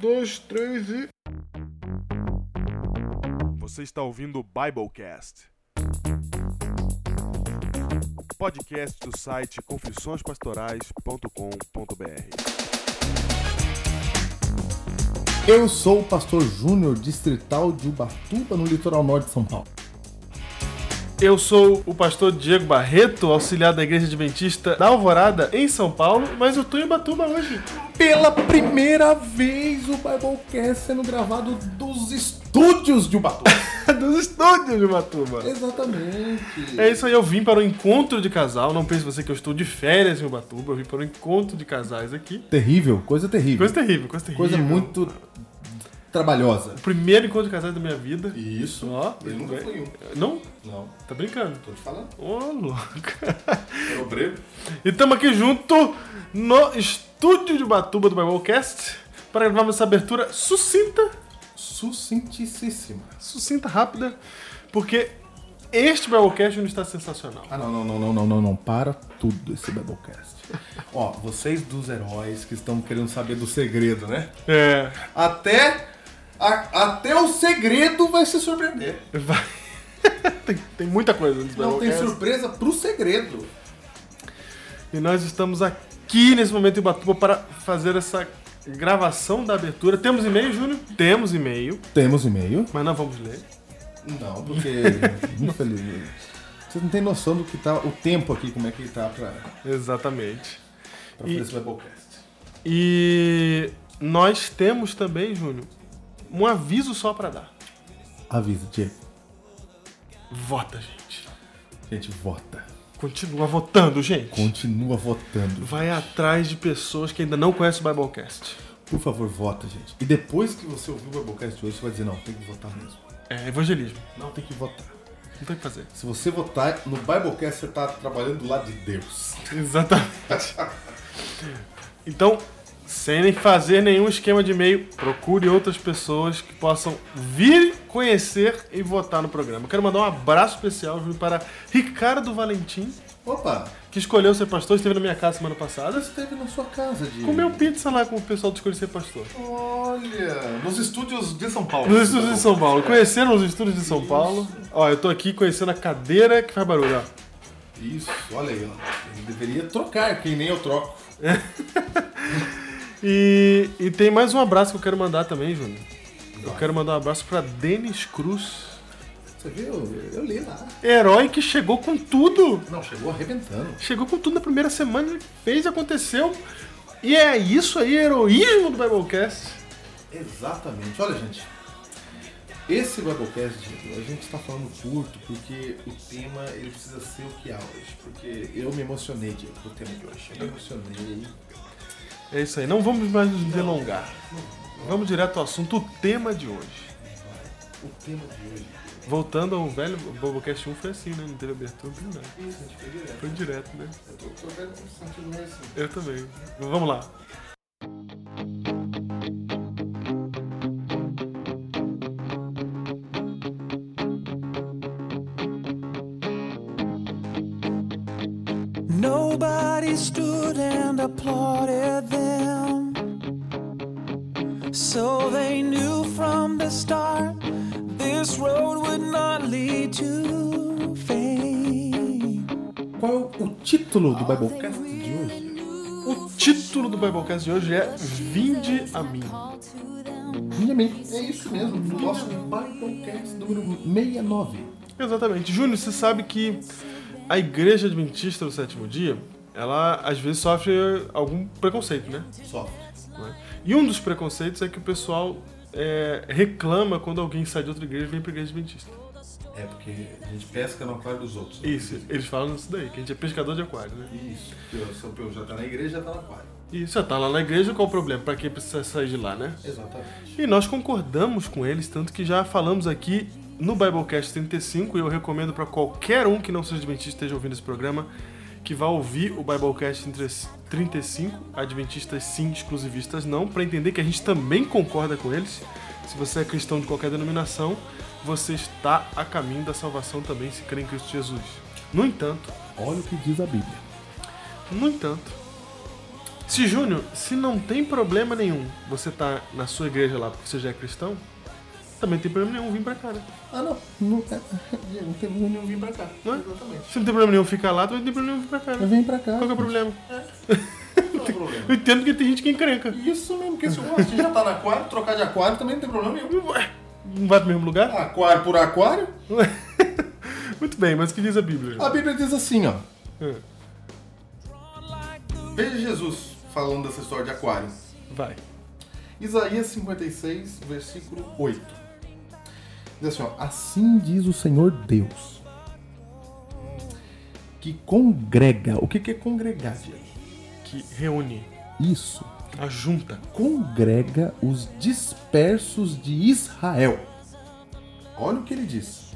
dois, três e. Você está ouvindo o Biblecast. Podcast do site confissõespastorais.com.br. Eu sou o pastor Júnior, distrital de Ubatuba, no litoral norte de São Paulo. Eu sou o pastor Diego Barreto, auxiliar da Igreja Adventista da Alvorada, em São Paulo, mas eu tô em Ubatuba hoje. Pela primeira vez o Biblecast sendo gravado dos estúdios de Ubatuba. Dos estúdios de Ubatuba. Exatamente. É isso aí, eu vim para o encontro de casal. Não pense você que eu estou de férias em Ubatuba, eu vim para o encontro de casais aqui. Terrível, coisa terrível. Coisa terrível, coisa terrível. Coisa muito trabalhosa. O primeiro encontro de casais da minha vida. Isso. Ó, Eu nunca fui um. Não? Não, Tá brincando? tô te falando. Ô, louco. Era obreiro. E estamos aqui junto no estúdio de Ubatuba do Biblecast para gravar essa abertura sucinta, Sucintíssima. sucinta, rápida, porque este Biblecast não está sensacional. Ah, não, não, não, não, não, não, não. Para tudo esse Biblecast. Ó, vocês dos heróis que estão querendo saber do segredo, né? É. Até. a- até o segredo vai se surpreender. Vai. tem, tem muita coisa nesse Não tem Biblecast. surpresa pro segredo. E nós estamos aqui nesse momento em Ubatuba para fazer essa gravação da abertura. Temos e-mail, Júnior? Temos e-mail, Temos e-mail? mas não vamos ler. Não, porque. infelizmente. Você não tem noção do que tá. O tempo aqui, como é que ele tá pra, Exatamente. pra E- fazer esse Biblecast. E nós temos também, Júnior, um aviso só para dar. Avisa, Diego. Vota, gente. Gente, vota. Continua votando, gente. Continua votando. Vai atrás de pessoas que ainda não conhecem o Biblecast. Por favor, vota, gente. E depois que você ouvir o Biblecast hoje, você vai dizer, não, tem que votar mesmo. É evangelismo. Não, tem que votar. Não tem o que fazer. Se você votar no Biblecast, você tá trabalhando do lado de Deus. Exatamente. Então, sem nem fazer nenhum esquema de e-mail, procure outras pessoas que possam vir conhecer e votar no programa. Eu quero mandar um abraço especial para Ricardo Valentim, Opa, que escolheu ser pastor, esteve na minha casa semana passada. você esteve na sua casa, Diego. Comeu pizza lá com o pessoal do Escolher Ser Pastor. Olha, nos estúdios de São Paulo. Nos estúdios de São Paulo. Conheceram os estúdios de São Paulo? Ó, eu tô aqui conhecendo a cadeira que faz barulho, ó. Isso, olha aí, ó. Ele deveria trocar, que nem eu troco. E, e tem mais um abraço que eu quero mandar também, Júnior. Eu quero mandar um abraço pra Denis Cruz. Você viu? Eu li lá. Herói que chegou com tudo. Não, chegou arrebentando. Chegou com tudo na primeira semana, ele fez e aconteceu. E é isso aí, heroísmo do Biblecast. Exatamente. Olha, gente. Esse Biblecast, a gente está falando curto porque o tema ele precisa ser o que há hoje. Porque eu me emocionei, Diego, com o tema de hoje. Eu me emocionei. É isso aí, não vamos mais nos delongar. Vamos direto ao assunto, o tema de hoje. O tema de hoje. Voltando ao velho Biblecast 1 foi assim, né? Não teve abertura, não teve nada. Isso, a gente foi direto. Foi direto, né? Eu tô, tô vendo sentido meio assim. Eu também. Vamos lá. Nobody stood and applauded them. So they knew from the start this road would not lead to fame. Qual é o título do Biblecast de hoje? O título do Biblecast de hoje é Vinde a mim. Minha mente. É isso mesmo. Nosso Biblecast número 69. Exatamente. Júnior, você sabe que a Igreja Adventista do Sétimo Dia, ela às vezes sofre algum preconceito, né? Sofre. É? E um dos preconceitos é que o pessoal é, reclama quando alguém sai de outra igreja e vem pra Igreja Adventista. É porque a gente pesca no aquário dos outros. Isso, eles falam isso daí, que a gente é pescador de aquário, né? Isso. O São Pedro já tá na igreja, já tá no aquário. E já tá lá na igreja, qual o problema? Pra quem precisa sair de lá, né? Exatamente. E nós concordamos com eles, tanto que já falamos aqui no Biblecast 35, e eu recomendo para qualquer um que não seja adventista esteja ouvindo esse programa, que vá ouvir o Biblecast 35, Adventistas sim, exclusivistas não, para entender que a gente também concorda com eles. Se você é cristão de qualquer denominação, você está a caminho da salvação também se crê em Cristo Jesus. No entanto, Olha o que diz a Bíblia. no entanto, Se Júnior, se não tem problema nenhum você tá na sua igreja lá porque você já é cristão, também tem problema nenhum vir pra cá, né? Ah, não. Não, é, não tem problema nenhum vir pra cá. Não é? Exatamente. Se não tem problema nenhum ficar lá, também não tem problema nenhum vir pra cá, né? Vem pra cá. Qual que é o problema? Não tem problema. Eu entendo que tem gente que encrenca. Isso mesmo, porque se você já tá no aquário, trocar de aquário também não tem problema nenhum. Ué, Não vai pro mesmo lugar? Aquário por aquário. Muito bem, mas o que diz a Bíblia? A Bíblia diz assim, ó. É, Veja Jesus falando dessa história de aquário. Vai. Isaías 56, versículo 8. Diz assim, ó. Assim diz o Senhor Deus. Que congrega. O que que é congregar, Diego? Que reúne, Isso. ajunta. Congrega os dispersos de Israel. Olha o que ele diz.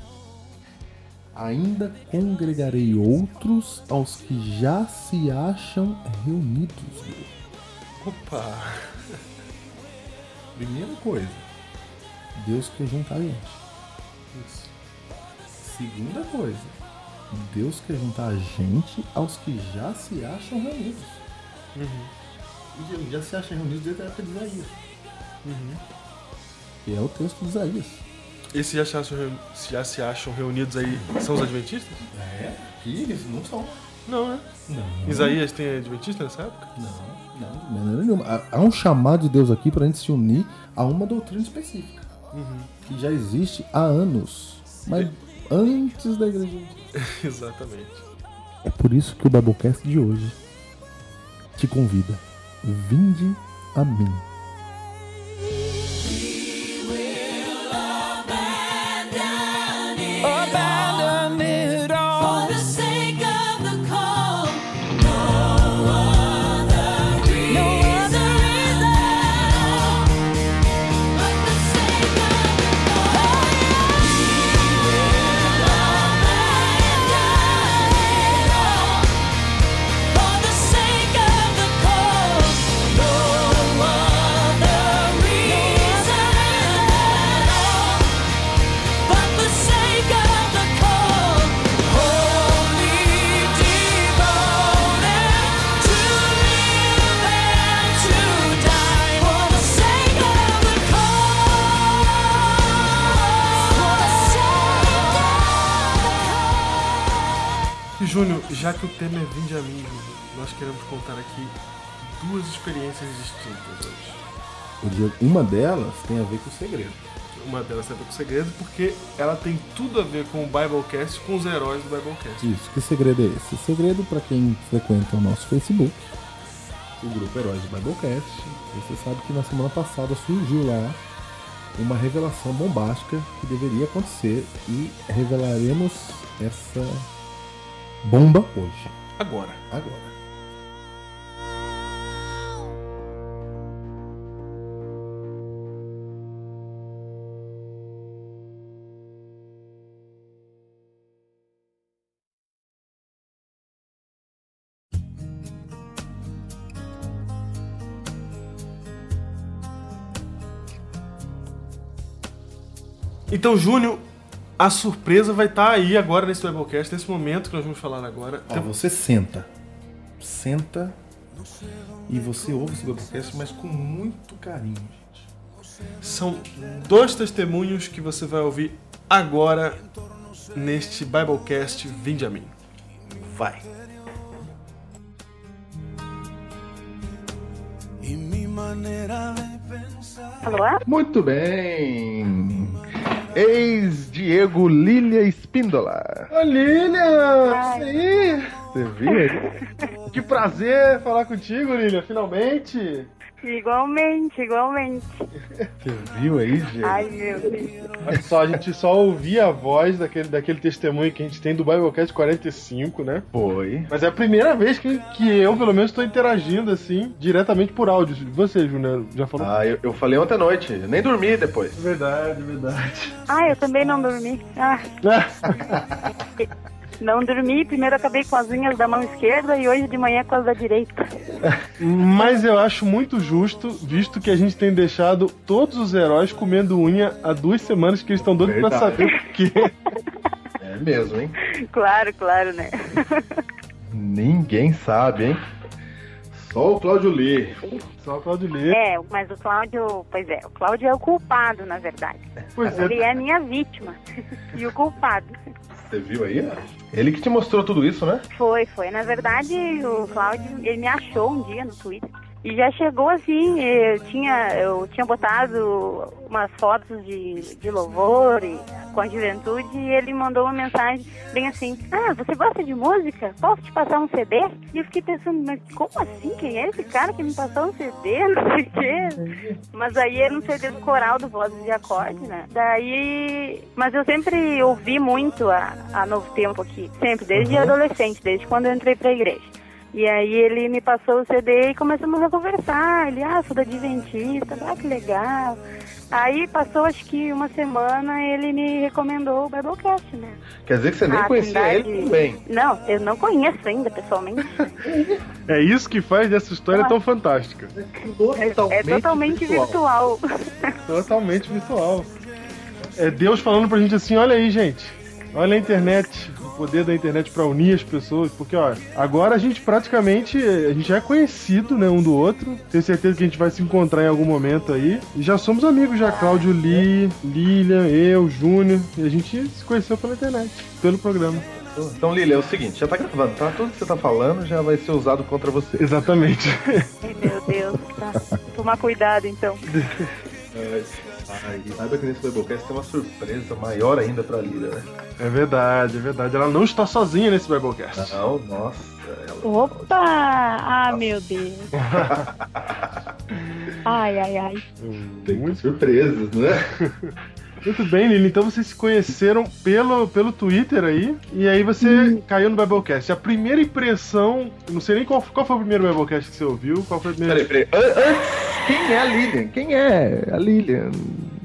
Ainda congregarei outros aos que já se acham reunidos. Opa! Primeira coisa, Deus quer juntar a gente. Isso. Segunda coisa, Deus quer juntar a gente aos que já se acham reunidos. E ele já se acham reunidos desde a época de Isaías. Que é o texto de Isaías. E se já se acham, se já se acham reunidos aí, são os adventistas? É? Eles não são. Não, né? Não. Isaías tem adventista nessa época? Não, não, de maneira nenhuma. Há- um chamado de Deus aqui pra gente se unir a uma doutrina específica. Que já existe há anos. Mas antes da igreja. Exatamente. É por isso que o Biblecast de hoje te convida. Vinde a mim. Júnior, já que o tema é Vinde nós queremos contar aqui duas experiências distintas hoje. Uma delas tem a ver com o segredo. Uma delas tem a ver com o segredo, porque ela tem tudo a ver com o Biblecast, com os heróis do Biblecast. Isso, que segredo é esse? O segredo, para quem frequenta o nosso Facebook, o grupo Heróis do Biblecast, você sabe que na semana passada surgiu lá uma revelação bombástica que deveria acontecer e revelaremos essa bomba hoje, Agora, agora. Então, Júnior, a surpresa vai estar aí agora nesse Biblecast, nesse momento que nós vamos falar agora. Ó, você senta, senta e você ouve esse Biblecast, mas com muito carinho, gente. São dois testemunhos que você vai ouvir agora neste Biblecast Vinde a mim. Vai. Alô? Muito bem. Ex-Diego Lilia Espíndola. Ô, Lilian! Sim! Você viu? Que prazer falar contigo, Lilian, finalmente! Igualmente, igualmente. Você viu aí, Diego? Ai, meu Deus. Olha só, a gente só ouvia a voz daquele, daquele testemunho que a gente tem do Biblecast 45, né? Foi. Mas é a primeira vez que, que eu, pelo menos, estou interagindo assim, diretamente por áudio. Você, Júnior, já falou? Ah, eu, eu falei ontem à noite, nem dormi depois. Verdade, verdade. Ah, eu também não dormi. Ah, não dormi. Primeiro acabei com as unhas da mão esquerda e hoje de manhã com as da direita. Mas eu acho muito justo, visto que a gente tem deixado todos os heróis comendo unha há duas semanas que eles estão doidos pra Verdade. saber por quê. É mesmo, hein? Claro, claro, né? Ninguém sabe, hein? Só o Cláudio Lee. Só o Claudio Lê. É, mas o Cláudio, pois é, o Cláudio é o culpado, na verdade. Pois é. Ele é a minha vítima. e o culpado. Você viu aí? Ele que te mostrou tudo isso, né? Foi, foi. Na verdade, o Cláudio, ele me achou um dia no Twitter. E já chegou assim, eu tinha, eu tinha botado umas fotos de, de louvor e, com a juventude e ele mandou uma mensagem bem assim, ah, você gosta de música? Posso te passar um CD? E eu fiquei pensando, mas como assim? Quem é esse cara que me passou um CD? Não sei o quê. Mas aí era um CD do coral do Vozes de Acorde, né? Daí. Mas eu sempre ouvi muito a, a Novo Tempo aqui. Sempre, desde adolescente, desde quando eu entrei pra igreja. E aí ele me passou o CD e começamos a conversar. Ele, ah, sou da Adventista, ah, que legal. Aí passou acho que uma semana ele me recomendou o Biblecast, né? Quer dizer que você nem A conhecia Trindade- ele também. Não, eu não conheço ainda pessoalmente. É isso que faz dessa história tão fantástica. é totalmente virtual. Totalmente virtual. É Deus falando pra gente assim, olha aí, gente. Olha a internet, poder da internet pra unir as pessoas, porque ó, agora a gente praticamente, a gente já é conhecido, né, um do outro. Tenho certeza que a gente vai se encontrar em algum momento aí. E já somos amigos já, Cláudio Lee, Lilian, eu, Júnior, e a gente se conheceu pela internet, pelo programa. Então, Lili, é o seguinte, já tá gravando, tá? Tudo que você tá falando já vai ser usado contra você. Exatamente. Ai, meu Deus, tá. Tomar cuidado então. Ai, e saiba que nesse Biblecast tem uma surpresa maior ainda pra Lili, né? É verdade, é verdade. Ela não está sozinha nesse Biblecast. Não, nossa. Ela... Opa! Ah, meu Deus. Ai, ai, ai. Tem surpresas, né? Muito bem, Lili. Então vocês se conheceram pelo, pelo Twitter aí. E aí você caiu no Biblecast. A primeira impressão. Não sei nem qual, qual foi o primeiro Biblecast que você ouviu. Qual foi a primeira. Peraí, peraí. An- Antes, quem é a Lilian? Quem é a Lilian?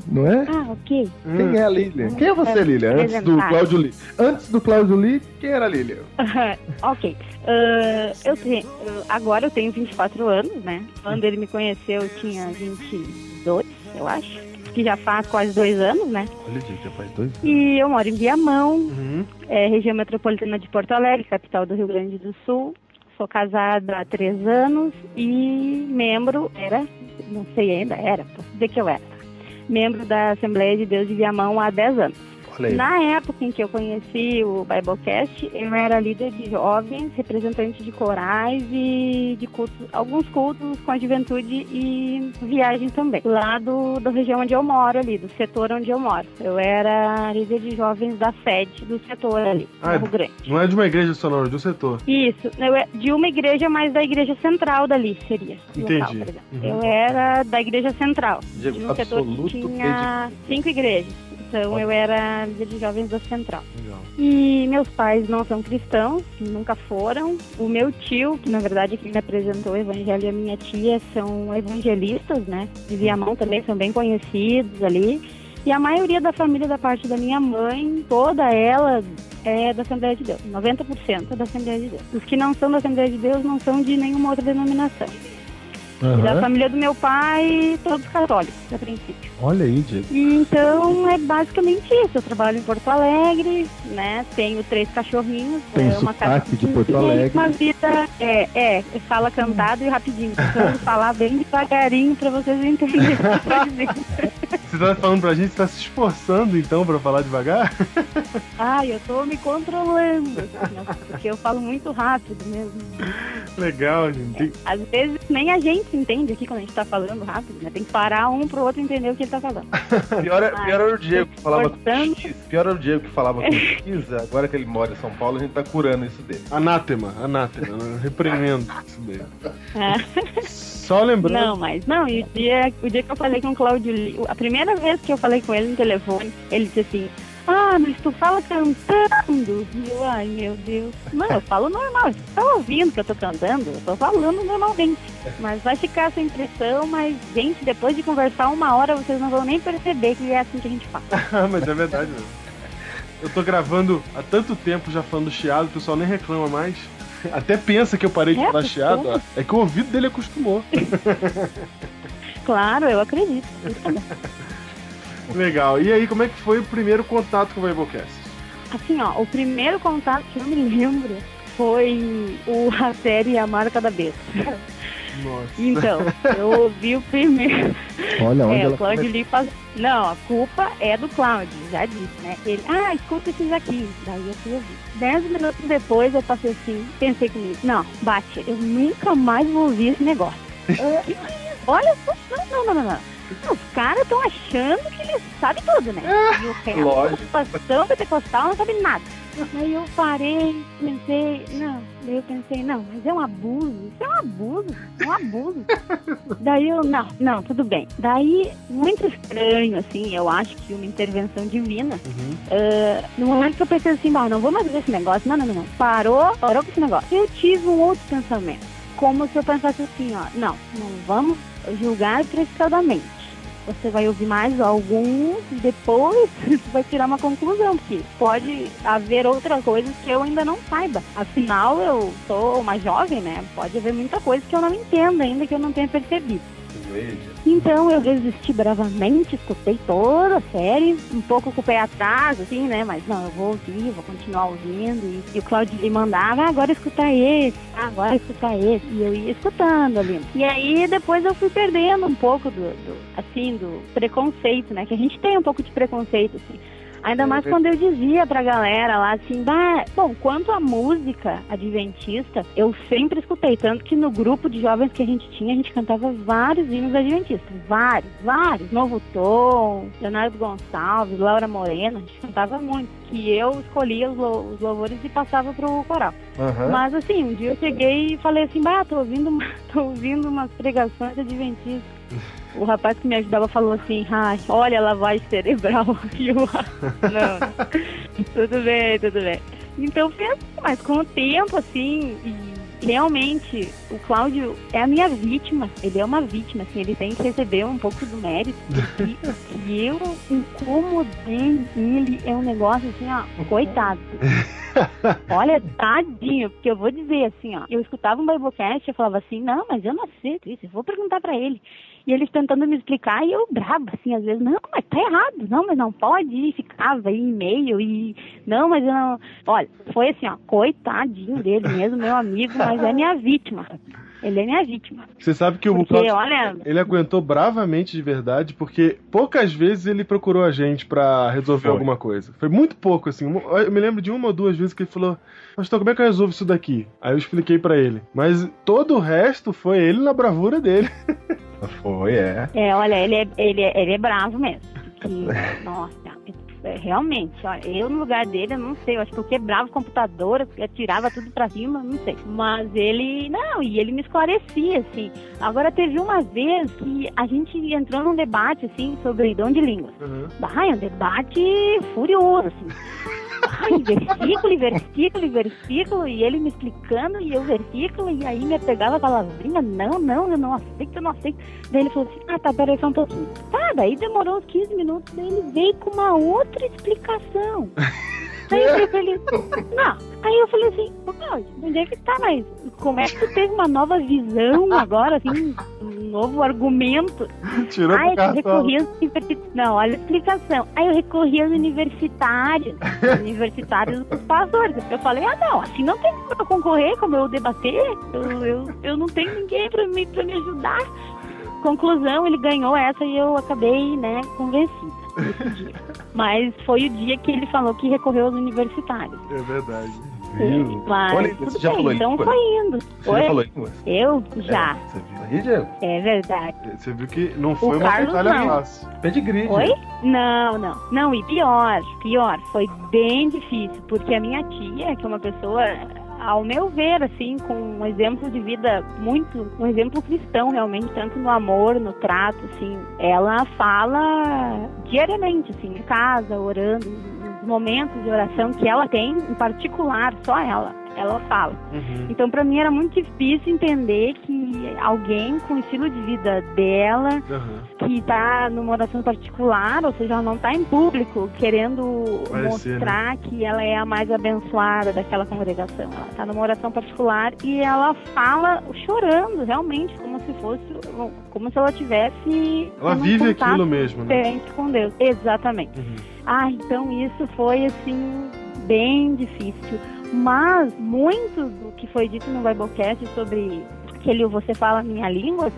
Não é? Ah, ok. Quem é a Lilian? Quem é você, Lilian? Antes do. Cláudio Lee. Antes do Cláudio Lee, quem era a Lilian? ok. Ah, eu tenho, eu- agora eu tenho 24 anos, né? Quando ele me conheceu eu tinha 22, eu acho. Que já faz quase dois anos, né? Olha, gente, já faz dois E eu moro em Viamão, Uhum. é, região metropolitana de Porto Alegre, capital do Rio Grande do Sul. Sou casada há três anos e membro, era, não sei ainda, era, posso dizer que eu era, membro da Assembleia de Deus de Viamão há 10 anos. Na época em que eu conheci o Biblecast, eu era líder de jovens, representante de corais e de cultos, alguns cultos com a juventude e viagem também. Lá do, da região onde eu moro ali, do setor onde eu moro. Eu era líder de jovens da sede do setor ali, Ah, Rio Grande. Não é de uma igreja só, não, é de um setor. Isso, eu é de uma igreja, mas da igreja central dali seria. Entendi. Local. Uhum. Eu era da igreja central. Diego, de um setor que absoluto tinha cinco igrejas. Então eu era líder de jovens da central. Legal. E meus pais não são cristãos, nunca foram. O meu tio, que na verdade é quem me apresentou o evangelho, e a minha tia são evangelistas, né? De Viamão também são bem conhecidos ali. E a maioria da família da parte da minha mãe, toda ela é da Assembleia de Deus. 90% é da Assembleia de Deus. Os que não são da Assembleia de Deus não são de nenhuma outra denominação. E da família do meu pai, todos católicos, a princípio. Olha aí, Diego. Então é basicamente isso. Eu trabalho em Porto Alegre, né? Tenho três cachorrinhos. Tem é uma sotaque de Porto Alegre. Uma vida é, é, fala cantado e rapidinho. Preciso falar bem devagarinho pra vocês entenderem. o que eu tô dizendo. Você tá falando pra gente, você tá se esforçando então pra falar devagar? Ai, eu tô me controlando, porque eu falo muito rápido mesmo. Legal, gente. Às vezes nem a gente entende aqui quando a gente tá falando rápido, né? Tem que parar um pro outro entender o que ele tá falando. Pior, é- pior era o Diego que falava com portanto- X. Pior era o Diego que falava com X. Agora que ele mora em São Paulo, a gente tá curando isso dele. Anátema, anátema. Repreendo isso daí. É. Só lembrando. Não, mas não, e o dia, o dia que eu falei com o Claudio a primeira vez que eu falei com ele no telefone, ele disse assim, ah, mas tu fala cantando. Eu, ai meu Deus. Não, eu falo normal, você tá ouvindo que eu tô cantando? Eu tô falando normalmente. Mas vai ficar essa impressão, mas, gente, depois de conversar uma hora, vocês não vão nem perceber que é assim que a gente fala. Ah, mas é verdade mesmo. Eu tô gravando há tanto tempo já falando chiado, o pessoal nem reclama mais. Até pensa que eu parei de É, falar chiado, ó. É que o ouvido dele acostumou. Claro, eu acredito. Isso. Legal. E aí, como é que foi o primeiro contato com o Biblecast? Assim, ó, o primeiro contato que eu me lembro foi o, a série A Marca da Besta. Nossa. Então, eu ouvi o primeiro. Olha onde É, ela o Claudio Lee faz... Não, a culpa é do Claudio, já disse, né? Ele, ah, escuta esses aqui. Daí eu fui ouvir. Dez minutos depois eu passei assim, pensei comigo, não, bate, eu nunca mais vou ouvir esse negócio. Olha só, não, não, não, não, não. Os caras estão achando que eles sabem tudo, né? E o resto Lógico. população pentecostal não sabe nada. Aí eu parei, pensei, não, daí eu pensei, não, mas é um abuso, isso é um abuso, é um abuso. daí eu, não, não, tudo bem. Daí, muito estranho, assim, eu acho que uma intervenção divina. Ah, no momento que eu pensei assim, "Bom, não vou mais ver esse negócio, não, não, não, não. Parou, parou com esse negócio. Eu tive um outro pensamento, como se eu pensasse assim, ó, não, não vamos julgar precipitadamente. Você vai ouvir mais alguns e depois você vai tirar uma conclusão, porque pode haver outras coisas que eu ainda não saiba. Afinal, eu sou uma jovem, né? Pode haver muita coisa que eu não entendo ainda, que eu não tenha percebido. Então eu resisti bravamente, escutei toda a série, um pouco com o pé atrás, assim, né? Mas não, eu vou ouvir, vou continuar ouvindo. E, e o Claudio me mandava, ah, agora escutar esse, ah, agora escutar esse. E eu ia escutando ali. E aí depois eu fui perdendo um pouco do, do, assim, do preconceito, né? Que a gente tem um pouco de preconceito, assim. Ainda mais quando eu dizia pra galera lá assim, bah, bom, quanto à música adventista, eu sempre escutei, tanto que no grupo de jovens que a gente tinha, a gente cantava vários hinos adventistas, vários, vários, Novo Tom, Leonardo Gonçalves, Laura Morena, a gente cantava muito, que eu escolhia os, lou- os louvores e passava pro coral. Aham. Mas assim, um dia eu cheguei e falei assim, bah, tô ouvindo, tô ouvindo umas pregações adventistas. O rapaz que me ajudava falou assim, ai, olha lavagem cerebral. E eu, "Ah, não, tudo bem, tudo bem. Então foi assim, mas com o tempo, assim, e realmente o Cláudio é a minha vítima. Ele é uma vítima, assim, ele tem que receber um pouco do mérito. E eu incomodei ele é um negócio assim, ó, coitado. Olha, tadinho, porque eu vou dizer assim, ó, eu escutava um Biblecast eu falava assim, não, mas eu não aceito isso, eu vou perguntar pra ele. E eles tentando me explicar e eu brava, assim, às vezes, não, mas tá errado, não, mas não pode, e ficava aí e-mail e, não, mas eu não... Olha, foi assim, ó, coitadinho dele mesmo, meu amigo, mas é minha vítima. Ele é minha vítima. Você sabe que o Porque, olha, ele aguentou bravamente de verdade, porque poucas vezes ele procurou a gente pra resolver Foi. alguma coisa. Foi muito pouco, assim. Eu me lembro de uma ou duas vezes que ele falou: Pastor, como é que eu resolvo isso daqui? Aí eu expliquei pra ele. Mas todo o resto foi ele na bravura dele. Foi, é. É, olha, ele é, ele é, ele é bravo mesmo. Porque, nossa, é, realmente, olha, eu no lugar dele, eu não sei, eu acho que eu quebrava o computador, eu atirava tudo pra cima, não sei. Mas ele, não, e ele me esclarecia, assim. Agora teve uma vez que a gente entrou num debate, assim, sobre dom de línguas. Ai, um debate furioso, assim. Ai, versículo, e versículo, e versículo, e ele me explicando, e eu versículo, e aí me pegava a palavrinha, não, não, eu não aceito, eu não aceito. Daí ele falou assim, ah, tá, peraí só um pouquinho. Tá, daí demorou uns 15 minutos, daí ele veio com uma outra explicação. Aí eu falei não. Aí eu falei assim, onde é que tá, mas como é que tu teve uma nova visão agora, assim, um novo argumento? Tirou Ai, eu recorri aos universitários. Não, olha a explicação. Aí eu recorri aos universitários. universitários dos pastores. Eu falei, ah, não, assim não tem como eu concorrer, como eu debater. Eu, eu, eu não tenho ninguém pra me, pra me ajudar. Conclusão, ele ganhou essa e eu acabei, né, convencida nesse dia. Mas foi o dia que ele falou que recorreu aos universitários. É verdade. Viu? Mas Olha, você já bem, falou então língua? foi indo. Você Oi? já falou línguas? Eu? Já. É, você viu aí, Diego? É verdade. Você viu que não foi uma Carlos batalha não. fácil. Pedigree. Oi? Não, não. Não, e pior, pior, foi bem difícil, porque a minha tia, que é uma pessoa, ao meu ver, assim, com um exemplo de vida muito, um exemplo cristão realmente, tanto no amor, no trato, assim, ela fala diariamente, assim, em casa, orando, nos momentos de oração que ela tem, em particular, só ela, ela fala. Uhum. Então, pra mim era muito difícil entender que alguém com o estilo de vida dela, Aham. Que tá numa oração particular, ou seja, ela não tá em público querendo Parecer, mostrar que ela é a mais abençoada daquela congregação. Ela tá numa oração particular e ela fala chorando, realmente, como se fosse, como se ela tivesse Ela vive aquilo mesmo, né? diferente com Deus. Exatamente. Uhum. Ah, então isso foi assim bem difícil. Mas muito do que foi dito no Biblecast sobre aquele você fala minha língua,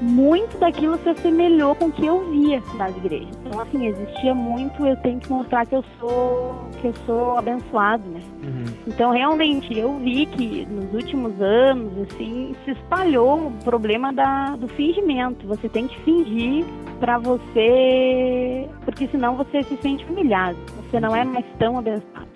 muito daquilo se assemelhou com o que eu via nas igrejas. Então, assim, existia muito, eu tenho que mostrar que eu sou, que eu sou abençoado, né? Então, realmente, eu vi que nos últimos anos, assim, se espalhou o problema da, do fingimento. Você tem que fingir pra você, porque senão você se sente humilhado. Você não é mais tão abençoado.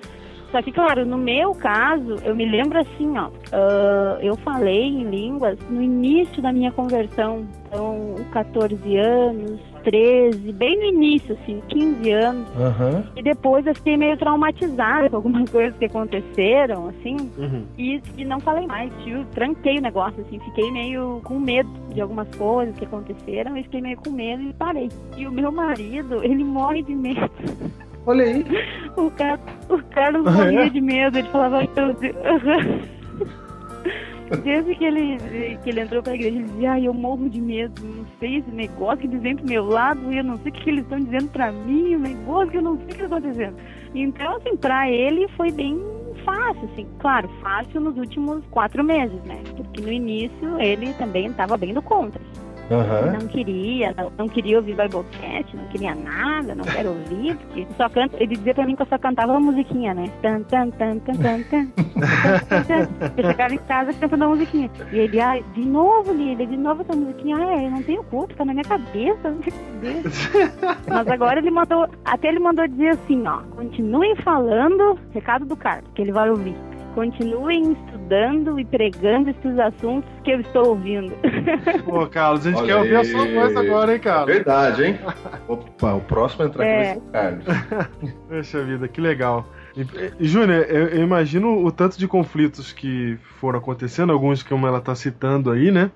Só que, claro, no meu caso, eu me lembro assim, ó, ah, eu falei em línguas no início da minha conversão, então, 14 anos, 13, bem no início, assim, 15 anos. Aham. E depois eu fiquei meio traumatizada com algumas coisas que aconteceram, assim, Uhum. e, e não falei mais, tio, tranquei o negócio, assim, fiquei meio com medo de algumas coisas que aconteceram, e fiquei meio com medo e parei. E o meu marido, ele morre de medo. Olha aí. O, Car o Carlos Ah, é? morria de medo, ele falava, meu Deus. Desde que ele, que ele entrou pra igreja, ele dizia, ai, eu morro de medo, não sei esse negócio que eles vêm pro meu lado, e eu não sei o que que eles estão dizendo pra mim, o negócio que eu não sei o que está acontecendo. Então, assim, pra ele foi bem fácil, assim, claro, fácil nos últimos quatro meses, né? Porque no início ele também estava bem do contra. Aham. Não queria, não, não queria ouvir Biblecast, não queria nada, não quero ouvir, porque só canta, ele dizia pra mim que eu só cantava uma musiquinha, né? Tan, tan, tan, tan, tan, tan. Eu chegava em casa cantando a musiquinha. E ele, ai, de novo, Lília, de novo essa musiquinha. Ai, eu não tenho culpa, tá na minha cabeça, não tenho. Mas agora ele mandou, até ele mandou dizer assim, ó, continuem falando, recado do Carlos, que ele vai ouvir. Continuem estudando e pregando esses assuntos que eu estou ouvindo. Pô, Carlos, a gente Olha quer ouvir a sua aí. voz agora, hein, Carlos? Verdade, hein? Opa, o próximo a entrar aqui É. vai ser o Carlos. Poxa vida, que legal. Júnior, eu, imagino o tanto de conflitos que foram acontecendo, alguns como ela tá citando aí, né?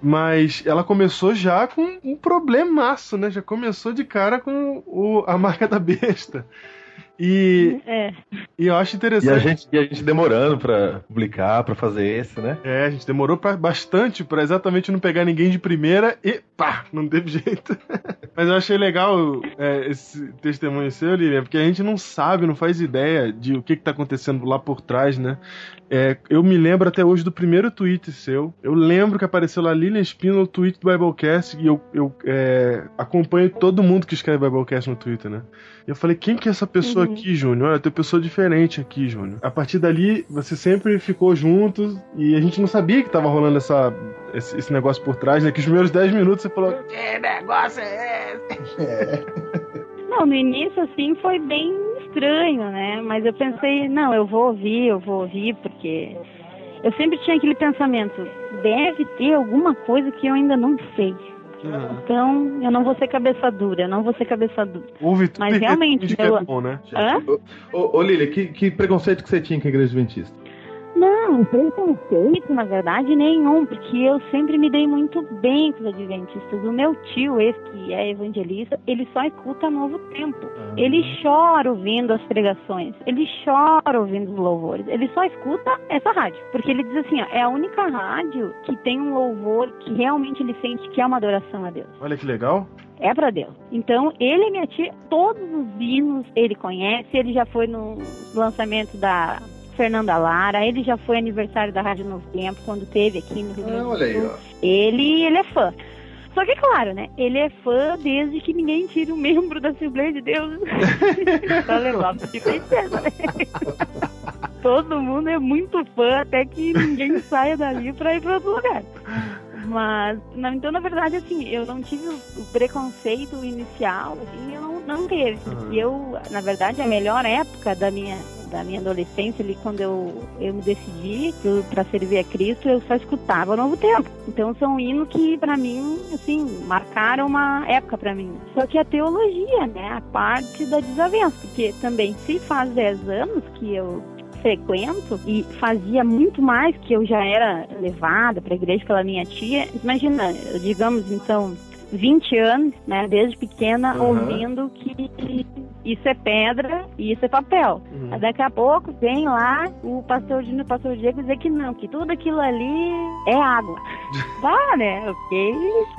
Mas ela começou já com um problemaço, né? Já começou de cara com o- a marca da besta. E, É. e eu acho E a interessante. gente, e a gente demorando pra publicar, pra fazer esse, né? É, a gente demorou pra, bastante pra exatamente não pegar ninguém de primeira e pá, não teve jeito. Mas eu achei legal é, esse testemunho seu, Lilian, porque a gente não sabe, não faz ideia de o que, que tá acontecendo lá por trás, né? É, eu me lembro até hoje do primeiro tweet seu. Eu lembro que apareceu lá Lilian Espino no tweet do Biblecast e eu, eu é, acompanho todo mundo que escreve Biblecast no Twitter, né? E eu falei, quem que é essa pessoa Uhum. aqui, Júnior? Olha, tem pessoa diferente aqui, Júnior. A partir dali, você sempre ficou juntos e a gente não sabia que tava rolando essa, esse, esse negócio por trás, né? Que os primeiros 10 minutos você falou, que negócio é esse? Não, no início, assim, foi bem estranho, né? Mas eu pensei, não, eu vou ouvir, eu vou ouvir, porque eu sempre tinha aquele pensamento, deve ter alguma coisa que eu ainda não sei. Então, eu não vou ser cabeça dura, eu não vou ser cabeça dura. Ouve tudo Mas realmente, que eu- é bom, né? Ô, ô Lília, que, que preconceito que você tinha com a igreja adventista? Não, preconceito, na verdade, nenhum, porque eu sempre me dei muito bem com os adventistas. O meu tio, esse que é evangelista, ele só escuta Novo Tempo. Ele chora ouvindo as pregações, ele chora ouvindo os louvores, ele só escuta essa rádio. Porque ele diz assim, ó, é a única rádio que tem um louvor que realmente ele sente que é uma adoração a Deus. Olha que legal. É pra Deus. Então, ele e minha tia, todos os hinos ele conhece, ele já foi no lançamento da Fernanda Lara, ele já foi aniversário da Rádio Novo Tempo, quando teve aqui no Rio Grande Ah, do olha aí, Sul. ó. Ele, ele é fã. Só que, claro, né? Ele é fã desde que ninguém tire um membro da Assembleia de Deus pra levar pro princesa, né? Todo mundo é muito fã até que ninguém saia dali pra ir pra outro lugar. Mas, não, então, na verdade, assim, eu não tive o, preconceito inicial, assim, eu não, não teve. E eu, na verdade, a melhor época da minha, da minha adolescência, ali, quando eu, eu me decidi para servir a Cristo, eu só escutava o Novo Tempo. Então, são hinos que, para mim, assim, marcaram uma época para mim. Só que a teologia, né, a parte da desavença, porque também, se faz 10 anos que eu frequento e fazia muito mais que eu já era levada para a igreja pela minha tia. Imagina, digamos então, 20 anos, né, desde pequena, Uhum. ouvindo que isso é pedra e isso é papel. Uhum. Daqui a pouco vem lá o pastor e o pastor Diego dizer que não, que tudo aquilo ali é água. Tá, né? Fiquei,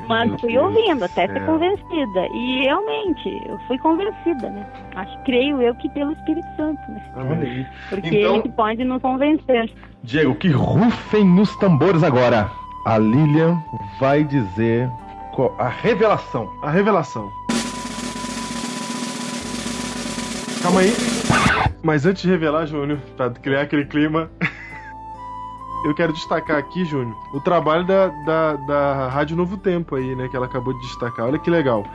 mas Meu fui Deus ouvindo do até ser convencida. E realmente, eu fui convencida, né? Acho, creio eu que pelo Espírito Santo, né? Amém. Porque Então- ele que pode nos convencer. Diego, que rufem os tambores agora. A Lilian vai dizer a revelação. A revelação. Calma aí. Mas antes de revelar, Júnior, pra criar aquele clima, eu quero destacar aqui, Júnior, o trabalho da, da, da Rádio Novo Tempo aí, né? Que ela acabou de destacar. Olha que legal.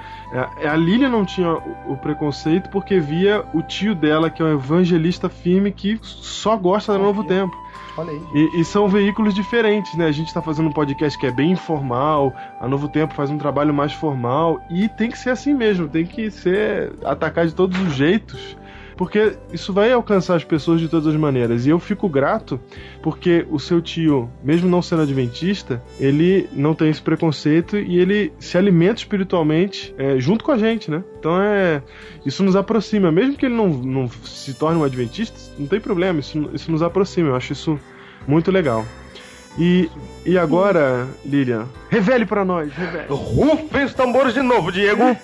É, A Lilian não tinha o, o preconceito porque via o tio dela, que é um evangelista firme, que só gosta da Novo Tempo. Olha aí. E, e são veículos diferentes, né? A gente tá fazendo um podcast que é bem informal, a Novo Tempo faz um trabalho mais formal, e tem que ser assim mesmo, tem que ser atacar de todos os jeitos, porque isso vai alcançar as pessoas de todas as maneiras. E eu fico grato porque o seu tio, mesmo não sendo adventista, ele não tem esse preconceito e ele se alimenta espiritualmente é, junto com a gente, né? Então é. Isso nos aproxima. Mesmo que ele não, não se torne um adventista, não tem problema, isso, isso nos aproxima. Eu acho isso muito legal. E, e agora, Lilian, revele pra nós, revele. Rufem os tambores de novo, Diego.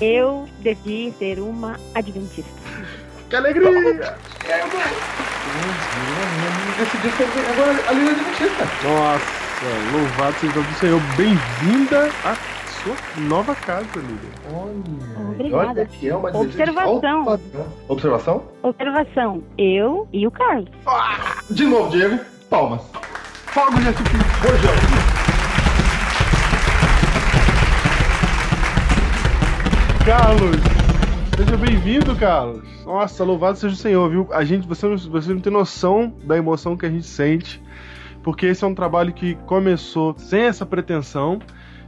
Eu decidi ser uma adventista. Que alegria! Decidi ser agora a Lilian de Batista. Nossa, louvado seja o Senhor. Bem-vinda à sua nova casa, Lilian. Obrigada. Olha que é uma Observação. Observação? Observação. Eu e o Carlos. De novo, Diego. Palmas. Fogo de artifício. Carlos! Seja bem-vindo, Carlos. Nossa, louvado seja o Senhor, viu? A gente, você, você não tem noção da emoção que a gente sente, porque esse é um trabalho que começou sem essa pretensão.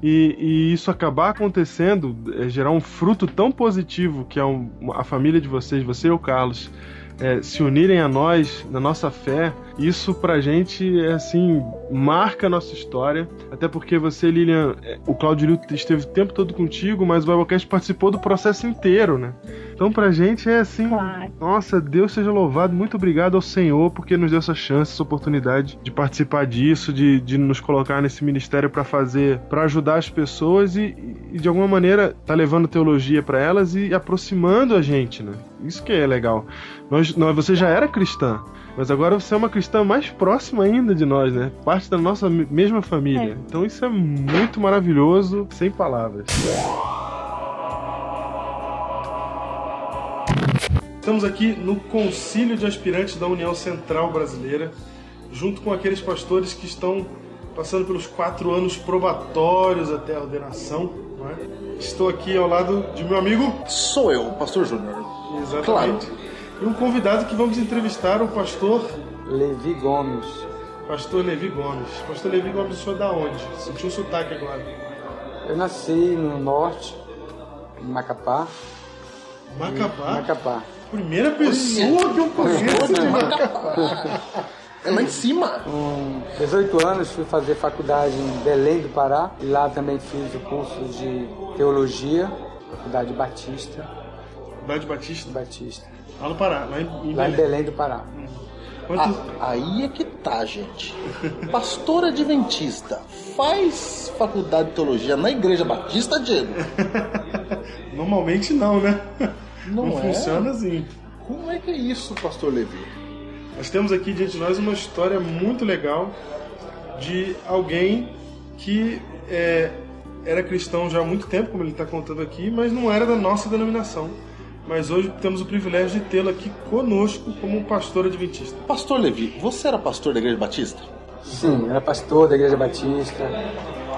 E, e isso acabar acontecendo, é, gerar um fruto tão positivo que é um- a família de vocês, você e o Carlos, é, se unirem a nós, na nossa fé, isso pra gente é assim, marca a nossa história. Até porque você, Lilian, é, o Claudio Lito esteve o tempo todo contigo, mas o Biblecast participou do processo inteiro, né? Então pra gente é assim, Claro. nossa, Deus seja louvado, muito obrigado ao Senhor porque nos deu essa chance, essa oportunidade de participar disso, de, de nos colocar nesse ministério pra fazer, pra ajudar as pessoas e, e de alguma maneira tá levando teologia pra elas e aproximando a gente, né? Isso que é legal. Nós, nós, você já era cristã, mas agora você é uma cristã mais próxima ainda de nós, né? Parte da nossa me- mesma família. É. Então isso é muito maravilhoso, sem palavras. Estamos aqui no Concílio de Aspirantes da União Central Brasileira, junto com aqueles pastores que estão passando pelos quatro anos probatórios até a ordenação. não é? Estou aqui ao lado de meu amigo Sou eu, Pastor Júnior. Exatamente. E um convidado que vamos entrevistar, o pastor, Levi Gomes. pastor Levi Gomes. Pastor Levi Gomes, o senhor da onde? Sentiu o sotaque agora. Eu nasci no norte, em Macapá. Macapá, Macapá. primeira pessoa que eu conheço de Macapá. É lá em cima. Com 18 anos fui fazer faculdade em Belém do Pará. E lá também fiz o curso de teologia, Faculdade Batista. Cidade Batista, Batista. Lá no Pará, lá em, em Lá em Belém. Belém do Pará. Quantos- Ah, aí é que tá, gente. Pastor Adventista faz faculdade de teologia na Igreja Batista, Diego? Normalmente não, né? Não é? funciona assim. Como é que é isso, Pastor Levi? Nós temos aqui diante de nós uma história muito legal de alguém que é, era cristão já há muito tempo, como ele está contando aqui, mas não era da nossa denominação. Mas hoje temos o privilégio de tê-lo aqui conosco como um pastor adventista. Pastor Levi, você era pastor da Igreja Batista? Sim, era pastor da Igreja Batista,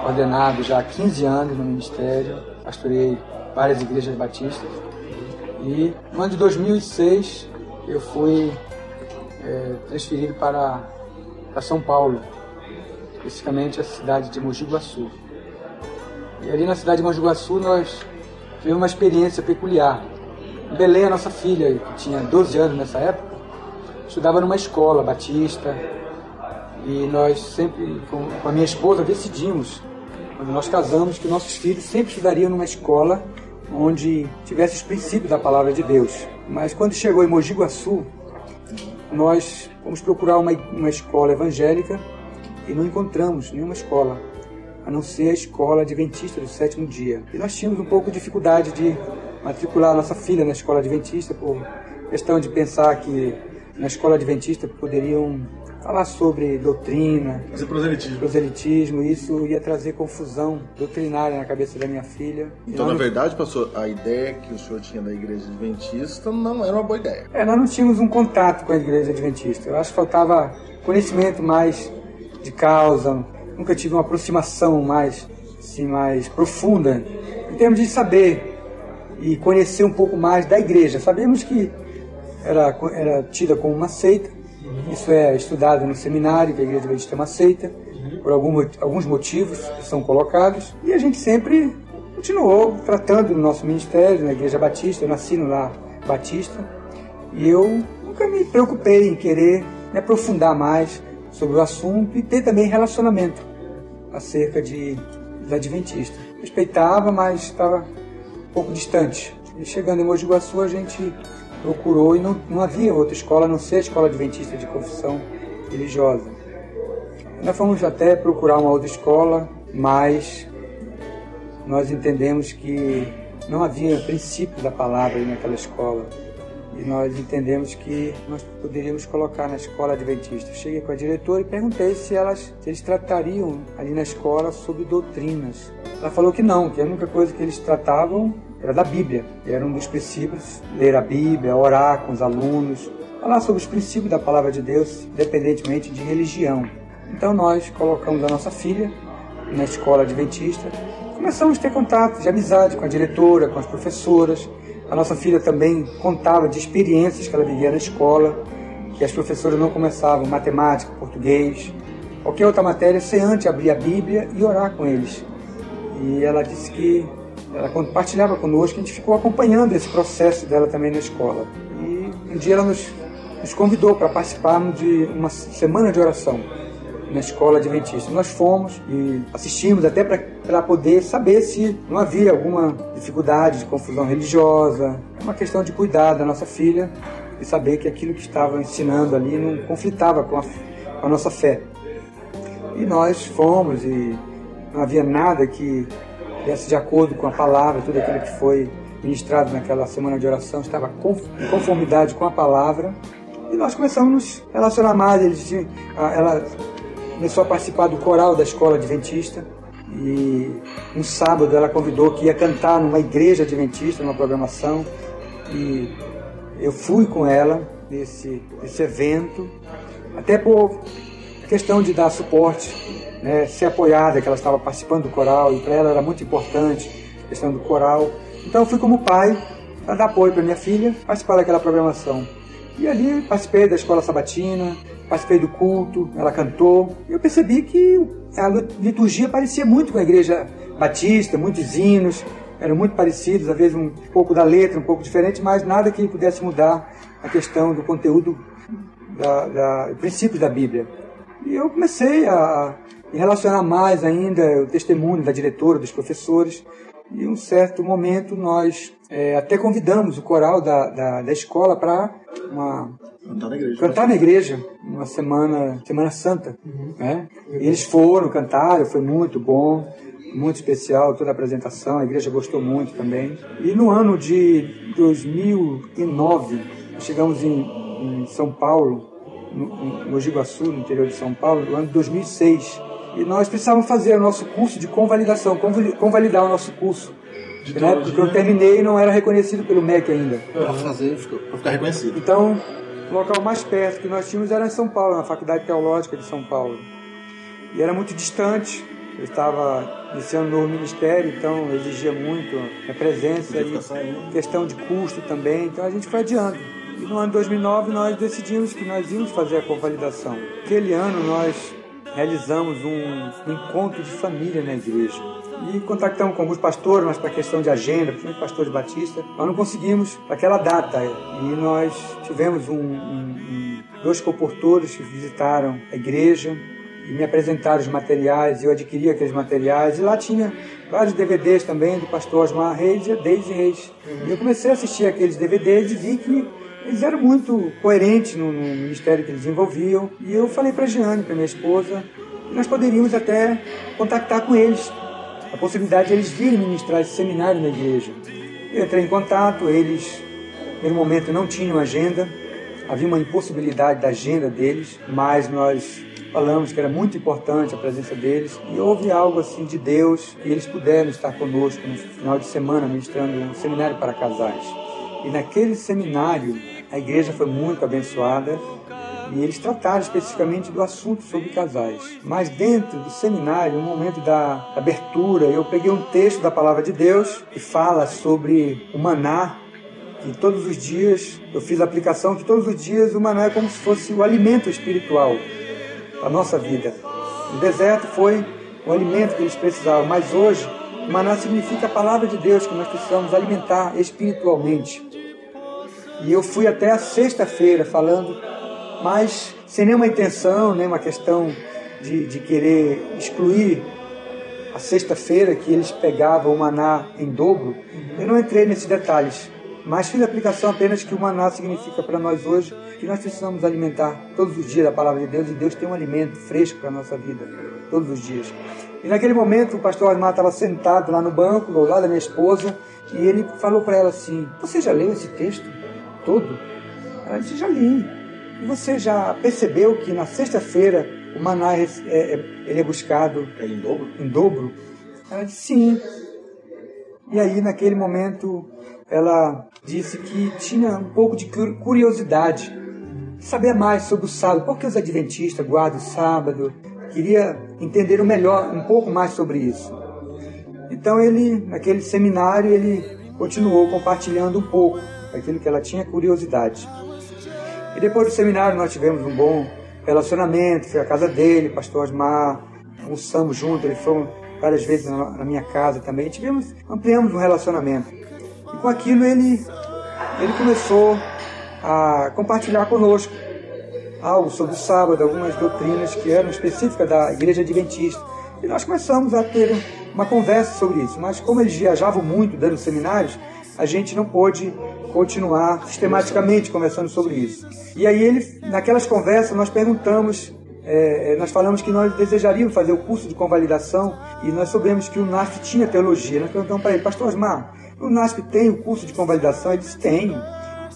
ordenado já há 15 anos no ministério. Pastorei várias igrejas batistas. E no ano de 2006 eu fui eh, transferido para, para São Paulo, especificamente a cidade de Mogi Guaçu. E ali na cidade de Mogi Guaçu nós tivemos uma experiência peculiar. Belém, a nossa filha, que tinha 12 anos nessa época, estudava numa escola batista, e nós sempre, com, a minha esposa, decidimos, quando nós casamos, que nossos filhos sempre estudariam numa escola onde tivesse os princípios da palavra de Deus. Mas quando chegou em Mogi Guaçu, nós fomos procurar uma, uma escola evangélica e não encontramos nenhuma escola, a não ser a escola adventista do sétimo dia. E nós tínhamos um pouco de dificuldade de matricular a nossa filha na escola adventista por questão de pensar que na escola adventista poderiam falar sobre doutrina, Fazer proselitismo. proselitismo, e isso ia trazer confusão doutrinária na cabeça da minha filha. Então, nós na não- verdade, pastor, a ideia que o senhor tinha da igreja adventista não era uma boa ideia. É, nós não tínhamos um contato com a igreja adventista. Eu acho que faltava conhecimento mais de causa. Nunca tive uma aproximação mais, assim, mais profunda em termos de saber e conhecer um pouco mais da igreja. Sabemos que era, era tida como uma seita. Isso é estudado no seminário, que a igreja adventista é uma seita, por algum alguns motivos que são colocados. E a gente sempre continuou tratando no nosso ministério, na igreja batista. Eu nasci no lar batista. E eu nunca me preocupei em querer me aprofundar mais sobre o assunto e ter também relacionamento acerca de, dos adventistas. Respeitava, mas estava pouco distante. E chegando em Mogi Guaçu, a gente procurou e não, não havia outra escola, a não ser a escola adventista de confissão religiosa. Nós fomos até procurar uma outra escola, mas nós entendemos que não havia princípio da palavra naquela escola. E nós entendemos que nós poderíamos colocar na escola adventista. Eu cheguei com a diretora e perguntei se, elas, se eles tratariam ali na escola sobre doutrinas. Ela falou que não, que a única coisa que eles tratavam era da Bíblia. Era um dos princípios, ler a Bíblia, orar com os alunos, falar sobre os princípios da palavra de Deus, independentemente de religião. Então nós colocamos a nossa filha na escola adventista, começamos a ter contato de amizade com a diretora, com as professoras. A nossa filha também contava de experiências que ela vivia na escola, que as professoras não começavam matemática, português, qualquer outra matéria, sem antes abrir a Bíblia e orar com eles. E ela disse que ela compartilhava conosco, a gente ficou acompanhando esse processo dela também na escola. E um dia ela nos, nos convidou para participarmos de uma semana de oração na escola adventista. Nós fomos e assistimos até para poder saber se não havia alguma dificuldade de confusão religiosa. É uma questão de cuidar da nossa filha e saber que aquilo que estava ensinando ali não conflitava com a, com a nossa fé. E nós fomos e não havia nada que desse de acordo com a palavra, tudo aquilo que foi ministrado naquela semana de oração estava em conformidade com a palavra. E nós começamos a nos relacionar mais. Eles ela começou a participar do coral da escola adventista. E um sábado ela convidou que ia cantar numa igreja adventista, numa programação. E eu fui com ela nesse, nesse evento, até por questão de dar suporte, né, ser apoiada, que ela estava participando do coral, e para ela era muito importante a questão do coral. Então eu fui como pai para dar apoio para minha filha, participar daquela programação. E ali participei da escola sabatina, participei do culto, ela cantou. Eu percebi que a liturgia parecia muito com a igreja batista, muitos hinos, eram muito parecidos, às vezes um pouco da letra, um pouco diferente, mas nada que pudesse mudar a questão do conteúdo, da, da, princípios da Bíblia. E eu comecei a relacionar mais ainda, o testemunho da diretora, dos professores. E em um certo momento nós é, até convidamos o coral da, da, da escola para uma Cantar na igreja. cantar na igreja uma semana semana santa né? e eles foram cantaram foi muito bom muito especial toda a apresentação a igreja gostou muito também e no ano de 2009 chegamos em, em São Paulo no, em Mogi Guaçu no interior de São Paulo no ano de 2006 e nós precisávamos fazer o nosso curso de convalidação convali- convalidar o nosso curso De na época que eu terminei não era reconhecido pelo MEC ainda Pra fazer, pra ficar reconhecido. então, o local mais perto que nós tínhamos era em São Paulo, na Faculdade Teológica de São Paulo. E era muito distante. Eu estava iniciando novo ministério, então exigia muito a presença e saindo. questão de custo também. Então a gente foi adiando. E no ano de 2009 nós decidimos que nós íamos fazer a convalidação. Aquele ano nós realizamos um, encontro de família na igreja. E contactamos com alguns pastores, mas para questão de agenda, principalmente pastores batistas, nós não conseguimos aquela data. E nós tivemos um- um- um- dois comportores que visitaram a igreja e me apresentaram os materiais, eu adquiri aqueles materiais, e lá tinha vários DVDs também do pastor Osmar Reis e Deise Reis. E eu comecei a assistir aqueles DVDs e vi que eles eram muito coerentes no, no ministério que eles desenvolviam. E eu falei para Jeane, para minha esposa, que nós poderíamos até contactar com eles, a possibilidade de eles virem ministrar esse seminário na igreja. Eu entrei em contato, eles, no momento, não tinham agenda, havia uma impossibilidade da agenda deles, mas nós falamos que era muito importante a presença deles e houve algo assim de Deus e eles puderam estar conosco no final de semana ministrando um seminário para casais. E naquele seminário a igreja foi muito abençoada e eles trataram especificamente do assunto sobre casais. Mas dentro do seminário, no momento da abertura, eu peguei um texto da palavra de Deus que fala sobre o maná que todos os dias eu fiz a aplicação que todos os dias o maná é como se fosse o alimento espiritual da nossa vida. O deserto foi o alimento que eles precisavam, mas hoje o maná significa a palavra de Deus que nós precisamos alimentar espiritualmente. E eu fui até a sexta-feira falando, mas sem nenhuma intenção, nenhuma questão de, de querer excluir a sexta-feira que eles pegavam o maná em dobro. Eu não entrei nesses detalhes, mas fiz a aplicação apenas que o maná significa para nós hoje que nós precisamos alimentar todos os dias a palavra de Deus e Deus tem um alimento fresco para a nossa vida, todos os dias. E naquele momento o pastor Osmar estava sentado lá no banco, ao lado da minha esposa, e ele falou para ela assim: Você já leu esse texto todo? Ela disse: Já li. Você já percebeu que na sexta-feira o maná é, é- ele é buscado É em dobro? em dobro? Ela disse: Sim. E aí, naquele momento, ela disse que tinha um pouco de cur- curiosidade, de saber mais sobre o sábado, por que os adventistas guardam o sábado, queria entender melhor, um pouco mais sobre isso. Então ele, naquele seminário, ele continuou compartilhando um pouco daquilo que ela tinha curiosidade. E depois do seminário nós tivemos um bom relacionamento, fui à casa dele, pastor Osmar, almoçamos juntos, ele foi várias vezes na minha casa também, tivemos, ampliamos um relacionamento. E com aquilo ele, ele começou a compartilhar conosco algo sobre o sábado, algumas doutrinas que eram específicas da igreja adventista. E nós começamos a ter uma conversa sobre isso. Mas como eles viajavam muito dando seminários, a gente não pôde continuar sistematicamente conversando sobre isso. E aí ele, naquelas conversas, nós perguntamos, é, nós falamos que nós desejaríamos fazer o curso de convalidação e nós soubemos que o NASP tinha teologia. Nós perguntamos para ele, pastor Osmar, o NASP tem o curso de convalidação? Ele disse, tem.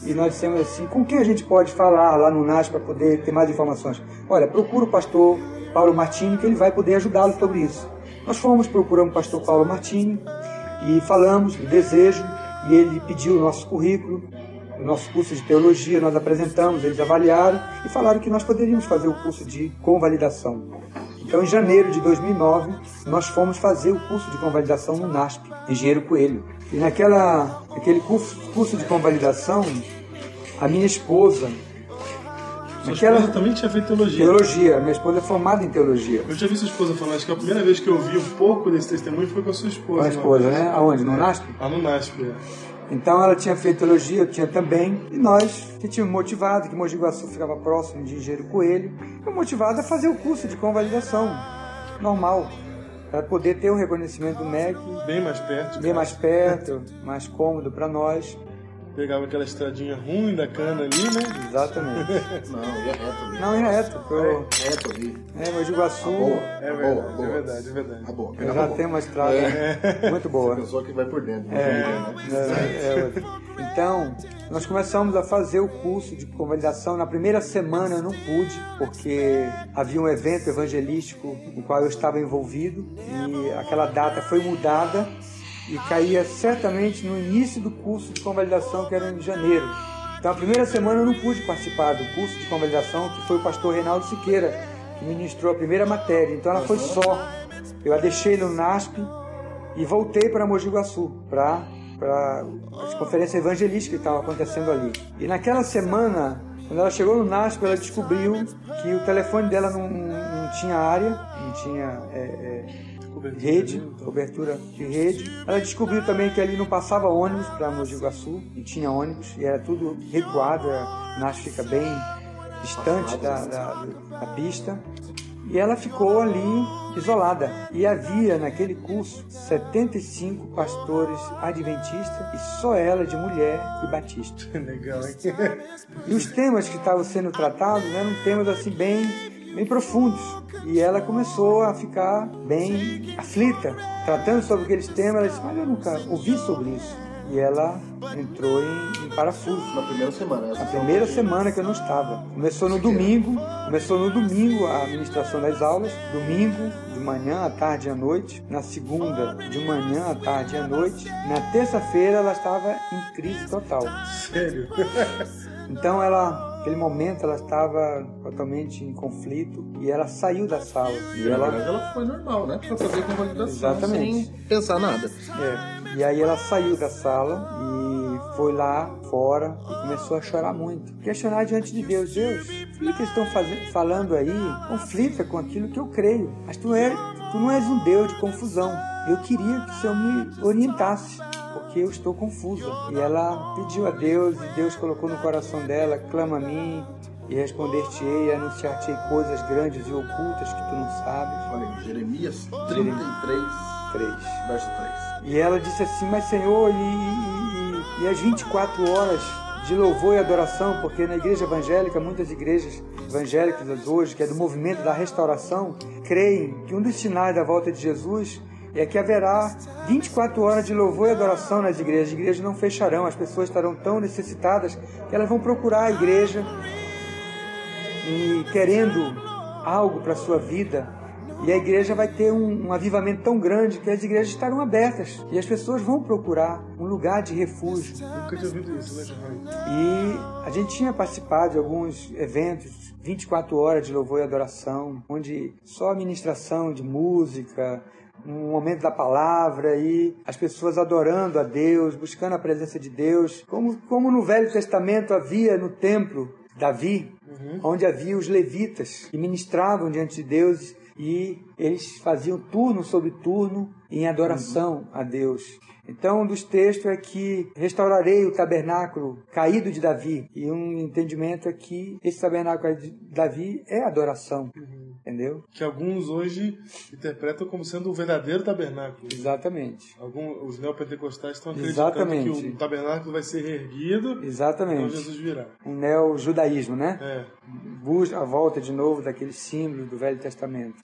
E nós dissemos assim, com quem a gente pode falar lá no NASP para poder ter mais informações? Olha, procura o pastor Paulo Martini, que ele vai poder ajudá-lo sobre isso. Nós fomos, procuramos o pastor Paulo Martini e falamos desejo, e ele pediu o nosso currículo, o nosso curso de teologia, nós apresentamos, eles avaliaram e falaram que nós poderíamos fazer o curso de convalidação. Então, em janeiro de 2009, nós fomos fazer o curso de convalidação no NASP, Engenheiro Coelho. E naquela, naquele curso, curso de convalidação, a minha esposa, Sua naquela esposa também tinha feito teologia. teologia, minha esposa é formada em teologia. Eu já vi sua esposa falando, acho que a primeira vez que eu vi um pouco desse testemunho foi com a sua esposa. Com a esposa, né? Aonde? No NASP? Ah, no NASP, é. Então ela tinha feito teologia, eu tinha também, e nós que tínhamos motivado, que Mogi Guaçu ficava próximo de Engenheiro Coelho, fomos motivados a fazer o curso de convalidação normal, para poder ter o reconhecimento do MEC Bem mais perto. bem mais perto, mais cômodo para nós. Pegava aquela estradinha ruim da cana ali, né? Exatamente. Não, ia reto ali. Não, é reto. Eu, Reto ali. é, Mogi Guaçu, Boa. É verdade, boa, boa. é verdade, é verdade. A boa. eu Pega a já boa. tenho uma estrada É. muito boa. Você pensou que vai por dentro. É, né? é, é. Então, nós começamos a fazer o curso de convalidação. Na primeira semana eu não pude, porque havia um evento evangelístico no qual eu estava envolvido e aquela data foi mudada e caía certamente no início do curso de convalidação, que era em janeiro. Então, a primeira semana eu não pude participar do curso de convalidação, que foi o pastor Reinaldo Siqueira, que ministrou a primeira matéria. Então, ela foi só. Eu a deixei no NASP e voltei para Mogi Guaçu, para a conferência evangelística que estava acontecendo ali. E naquela semana, quando ela chegou no NASP, ela descobriu que o telefone dela não, não tinha área, não tinha é, é, rede, cobertura de rede. Ela descobriu também que ali não passava ônibus para Mogi Guaçu, e tinha ônibus, e era tudo recuado, a NASP fica bem distante da, da, da pista. E ela ficou ali isolada. E havia naquele curso 75 pastores adventistas e só ela de mulher e batista. Legal, hein? E os temas que estavam sendo tratados eram temas assim bem, bem profundos. E ela começou a ficar bem aflita, tratando sobre aqueles temas. Ela disse: Mas eu nunca ouvi sobre isso. E ela entrou em, em parafuso. Na primeira semana. Na primeira semana que eu não estava. Começou no domingo, começou no domingo a ministração das aulas, domingo de manhã, à tarde e à noite, na segunda de manhã, à tarde e à noite, na terça-feira ela estava em crise total. Sério? Então ela, naquele momento ela estava totalmente em conflito e ela saiu da sala. E Na ela ela foi normal, né? Pra fazer convalidação Exatamente. sem pensar nada. É. E aí ela saiu da sala e foi lá fora e começou a chorar muito. Questionar diante de Deus, Deus, o que eles estão faze- falando aí conflita com aquilo que eu creio. Mas tu, é, tu não és um Deus de confusão. Eu queria que o Senhor me orientasse. Porque eu estou confusa. E ela pediu a Deus, e Deus colocou no coração dela: clama a mim, e responder-te-ei, anunciar-te-ei coisas grandes e ocultas que tu não sabes. Olha aí, Jeremias 33, 3. verso 3. E ela disse assim: Mas Senhor, e, e- e- e as 24 horas de louvor e adoração, porque na igreja evangélica, muitas igrejas evangélicas hoje, que é do movimento da restauração, creem que um dos sinais da volta de Jesus é que haverá 24 horas de louvor e adoração nas igrejas. As igrejas não fecharão, as pessoas estarão tão necessitadas que elas vão procurar a igreja e querendo algo para a sua vida. E a igreja vai ter um, um avivamento tão grande que as igrejas estarão abertas e as pessoas vão procurar um lugar de refúgio. Nunca tinha ouvido isso, né? E a gente tinha participado de alguns eventos, 24 horas de louvor e adoração, onde só a ministração de música, um momento da palavra e as pessoas adorando a Deus, buscando a presença de Deus, como, como no Velho Testamento havia no templo Davi, onde havia os levitas que ministravam diante de Deus e eles faziam turno sobre turno em adoração a Deus. Então, um dos textos é que restaurarei o tabernáculo caído de Davi. E um entendimento é que esse tabernáculo de Davi é adoração. Entendeu? Que alguns hoje interpretam como sendo o verdadeiro tabernáculo. Exatamente. Algum, os neopentecostais estão acreditando Exatamente. que o tabernáculo vai ser reerguido então Exatamente. Jesus virá. Um neo-judaísmo, né? É. busca a volta de novo daquele símbolo do Velho Testamento.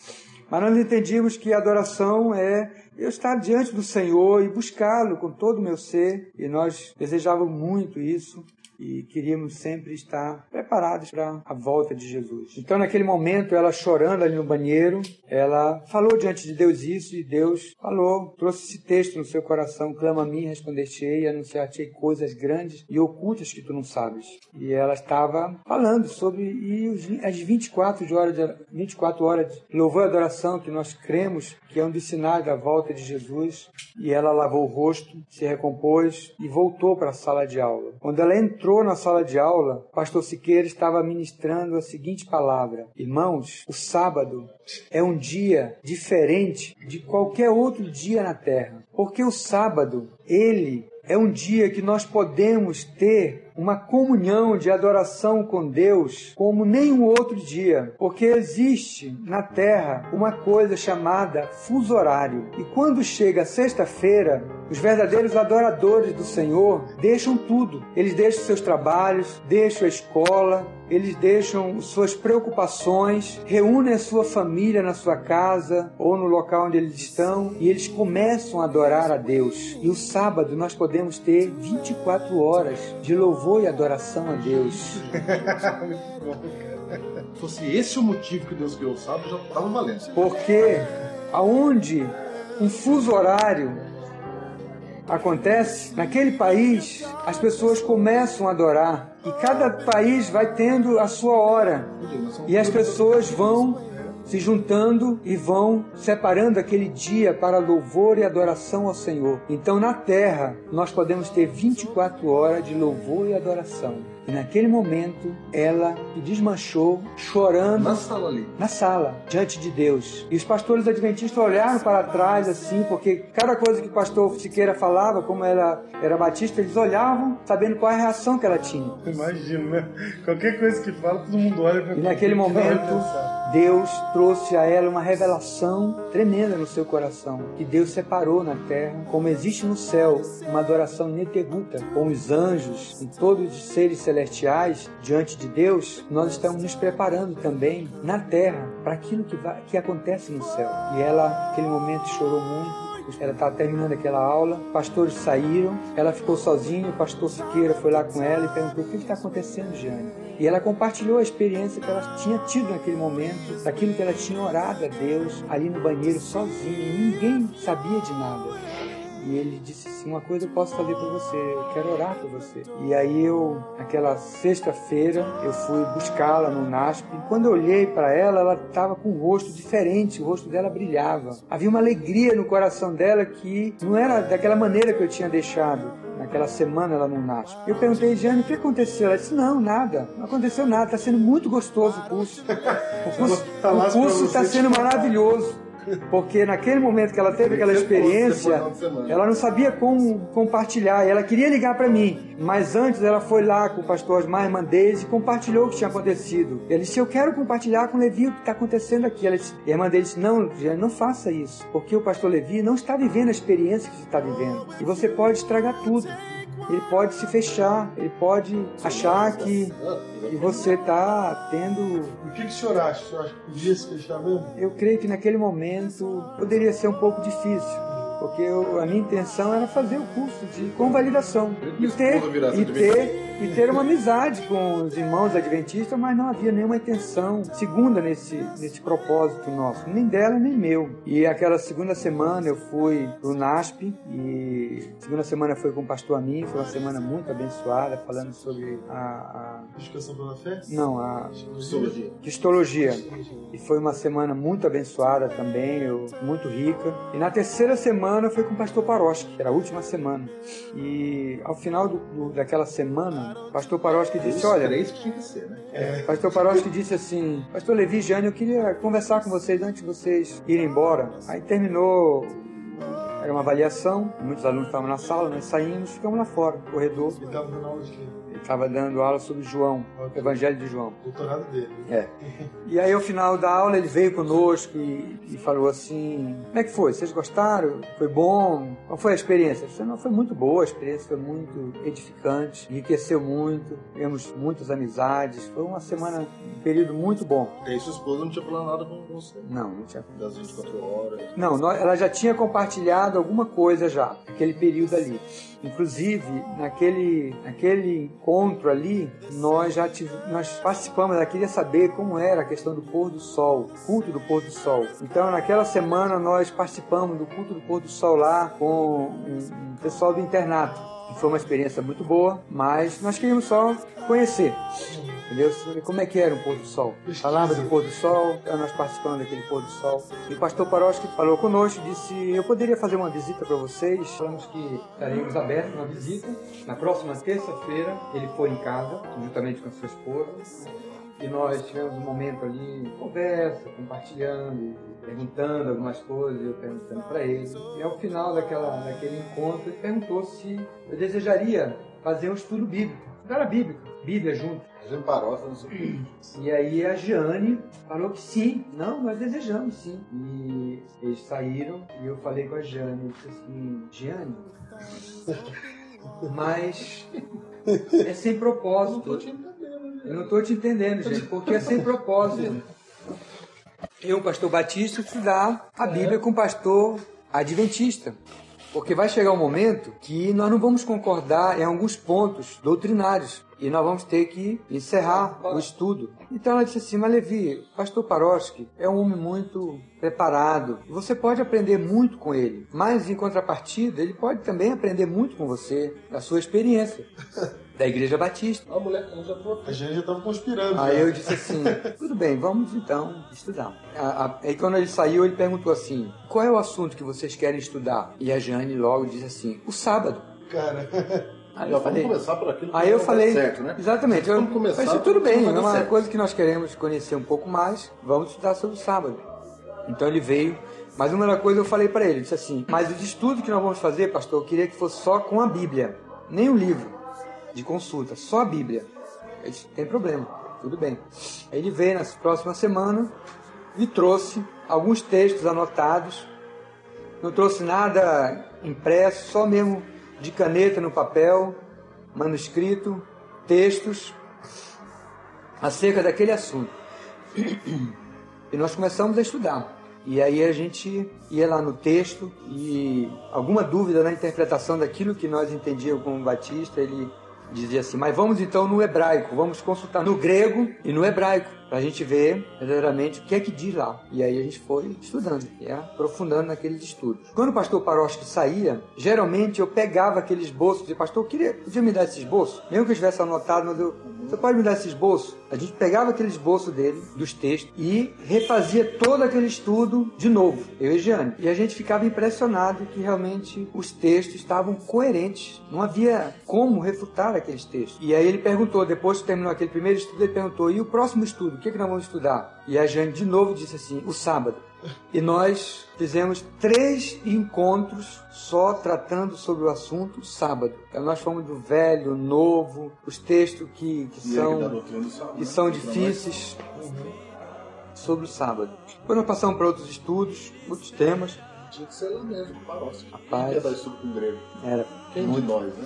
Mas nós entendíamos que a adoração é eu estar diante do Senhor e buscá-lo com todo o meu ser, e nós desejávamos muito isso e queríamos sempre estar preparados para a volta de Jesus. Então, naquele momento, ela chorando ali no banheiro, ela falou diante de Deus isso e Deus falou, trouxe esse texto no seu coração: clama a mim, responder-te-ei anunciar-te-ei coisas grandes e ocultas que tu não sabes. E ela estava falando sobre e as 24 de horas de, 24 horas de louvor e adoração que nós cremos que é um dos sinais da volta de Jesus. E ela lavou o rosto, se recompôs e voltou para a sala de aula. Quando ela entrou na sala de aula, pastor Siqueira estava ministrando a seguinte palavra: Irmãos, o sábado é um dia diferente de qualquer outro dia na terra, porque o sábado, ele é um dia que nós podemos ter uma comunhão de adoração com Deus como nenhum outro dia, porque existe na terra uma coisa chamada fuso horário. E quando chega sexta-feira, os verdadeiros adoradores do Senhor deixam tudo. Eles deixam seus trabalhos, deixam a escola, eles deixam suas preocupações, reúnem a sua família na sua casa ou no local onde eles estão e eles começam a adorar a Deus. E o sábado nós podemos ter 24 horas de louvor e adoração a Deus. Se fosse esse o motivo que Deus criou o sábado, já estava valendo. Porque aonde um fuso horário acontece, naquele país as pessoas começam a adorar e cada país vai tendo a sua hora e as pessoas vão se juntando e vão separando aquele dia para louvor e adoração ao Senhor. Então na terra nós podemos ter 24 horas de louvor e adoração. E naquele momento ela se desmanchou, chorando Na sala ali. na sala, diante de Deus. E os pastores adventistas olharam para trás assim, porque cada coisa que o pastor Siqueira falava, como ela era batista, eles olhavam sabendo qual é a reação que ela tinha. Imagino, né? Qualquer coisa que fala, todo mundo olha pra E naquele momento. Deus trouxe a ela uma revelação tremenda no seu coração, que Deus separou na terra, como existe no céu, uma adoração ininterrupta com os anjos e todos os seres celestiais diante de Deus, nós estamos nos preparando também na terra para aquilo que, vai, que acontece no céu. E ela, naquele momento, chorou muito. Ela estava terminando aquela aula, pastores saíram, ela ficou sozinha, o pastor Siqueira foi lá com ela e perguntou: O que está acontecendo, Jane? E ela compartilhou a experiência que ela tinha tido naquele momento, daquilo que ela tinha orado a Deus ali no banheiro sozinha, ninguém sabia de nada. E ele disse assim: Uma coisa eu posso fazer por você, eu quero orar por você. E aí eu, naquela sexta-feira, eu fui buscá-la no NASP. E quando eu olhei para ela, ela estava com um rosto diferente, o rosto dela brilhava. Havia uma alegria no coração dela que não era daquela maneira que eu tinha deixado naquela semana lá no NASP. Eu perguntei, Jane, o que aconteceu? Ela disse, não, nada, não aconteceu nada, está sendo muito gostoso o curso. O curso Tá curso está sendo maravilhoso. Porque naquele momento que ela teve aquela experiência, ela não sabia como compartilhar. Ela queria ligar para mim, mas antes ela foi lá com o pastor Osmar e compartilhou o que tinha acontecido. Ele disse: Eu quero compartilhar com o Levi o que está acontecendo aqui. Ela disse, e a irmã dele disse: Não, não faça isso, porque o pastor Levi não está vivendo a experiência que você está vivendo. E você pode estragar tudo. Ele pode se fechar, ele pode achar que, que você está tendo O que, que o senhor acha? O senhor acha que podia se fechar mesmo? eu creio que naquele momento poderia ser um pouco difícil, porque eu- a minha intenção era fazer o curso de convalidação e ter, e ter, e ter uma amizade com os irmãos adventistas, mas não havia nenhuma intenção segunda nesse, nesse propósito nosso, nem dela nem meu. E aquela segunda semana eu fui pro NASP e segunda semana foi com o pastor Amin, foi uma semana muito abençoada, falando sobre a- a Educação pela fé? não, a Psicologia. Histologia. E foi uma semana muito abençoada também, eu- muito rica. E na terceira semana foi com o pastor Paroski, era a última semana. E ao final do- do- daquela semana, o pastor Paroski disse: Olha, isso que tinha que ser, né? o pastor Paroski disse assim: Pastor Levi e Jane, eu queria conversar com vocês antes de vocês irem embora. Aí terminou. Era uma avaliação, muitos alunos estavam na sala, nós saímos, ficamos lá fora, no corredor. Ele estava dando aula de quê? Estava dando aula sobre João, o Evangelho de João. Doutorado dele. É. E aí, ao final da aula, ele veio conosco e, e falou assim: Como é que foi? Vocês gostaram? Foi bom? Qual foi a experiência? Disse, não, foi muito boa, a experiência foi muito edificante, enriqueceu muito, tivemos muitas amizades. Foi uma semana, um período muito bom. E aí sua esposa não tinha falado nada com você. Não, não tinha. Das 24 horas. Não, ela já tinha compartilhado alguma coisa já, naquele período ali. Inclusive, naquele, naquele encontro ali, nós já tive, nós participamos, ela queria saber como era a questão do pôr do sol, culto do pôr do sol. Então, naquela semana, nós participamos do culto do pôr do sol lá com um pessoal do internato. Foi uma experiência muito boa, mas nós queríamos só conhecer. Entendeu? Como é que era o pôr do sol? Falava do pôr do sol, nós participamos daquele pôr do sol. E o pastor Paroski falou conosco, disse: Eu poderia fazer uma visita para vocês. Falamos que estaríamos abertos uma visita. Na próxima terça-feira, ele foi em casa, juntamente com a sua esposa. E nós tivemos um momento ali, conversa, compartilhando, perguntando algumas coisas, eu perguntando para ele. E ao final daquela, daquele encontro, ele perguntou se eu desejaria fazer um estudo bíblico. Era bíblico, Bíblia junto. Fazendo quê. E aí a Jeane falou que sim, não, nós desejamos sim. E eles saíram e eu falei com a Jeane, eu disse assim, Jeane, mas é sem propósito. Eu não estou te entendendo, gente, porque é sem propósito. Eu, pastor Batista, estudar a Bíblia com o pastor adventista. Porque vai chegar um momento que nós não vamos concordar em alguns pontos doutrinários. E nós vamos ter que encerrar o estudo. Então ela disse assim, mas Levi, pastor Paroski é um homem muito preparado. Você pode aprender muito com ele. Mas em contrapartida, ele pode também aprender muito com você, da sua experiência. Da Igreja Batista. A mulher já. A gente já estava conspirando. Aí já. eu disse assim, tudo bem, vamos então estudar. A- Aí quando ele saiu, ele perguntou assim, qual é o assunto que vocês querem estudar? E a Jane logo disse assim, o sábado. Cara, Aí eu vamos falei, começar por aquilo que aí eu falei, certo, né? exatamente, eu, Vamos começar por tudo bem, é uma certo. coisa que nós queremos conhecer um pouco mais, vamos estudar sobre o sábado. Então ele veio, mas uma coisa eu falei para ele, disse assim, mas os estudos que nós vamos fazer, pastor, eu queria que fosse só com a Bíblia, nem o livro de consulta, só a Bíblia. Eu disse, tem problema, tudo bem. Ele veio na próxima semana e trouxe alguns textos anotados. Não trouxe nada impresso, só mesmo de caneta no papel, manuscrito, textos acerca daquele assunto. E nós começamos a estudar. E aí a gente ia lá no texto e alguma dúvida na interpretação daquilo que nós entendíamos como Batista, ele dizia assim: Mas vamos então no hebraico, vamos consultar no grego e no hebraico, para a gente ver verdadeiramente o que é que diz lá. E aí a gente foi estudando, e aprofundando naqueles estudos. Quando o pastor Paroski saía, geralmente eu pegava aquele esboço e Pastor, eu queria, podia me dar esse esboço? Mesmo que eu tivesse anotado, mas eu, você pode me dar esse esboço? A gente pegava aquele esboço dele, dos textos, e refazia todo aquele estudo de novo, eu e Jeane. E a gente ficava impressionado que realmente os textos estavam coerentes. Não havia como refutar aqueles textos. E aí ele perguntou, depois que terminou aquele primeiro estudo, ele perguntou: e o próximo estudo? O que, é que nós vamos estudar? E a Jeane de novo disse assim: o sábado. E nós fizemos três encontros só tratando sobre o assunto sábado. Então nós fomos do velho, novo, os textos que, que E são, sábado, que né? são difíceis sobre o sábado. Depois nós passamos para outros estudos, outros temas. Tinha que ser lá mesmo, Paroski. Rapaz. Ia dar estudo com grego? Era Quem de muito, nós, né?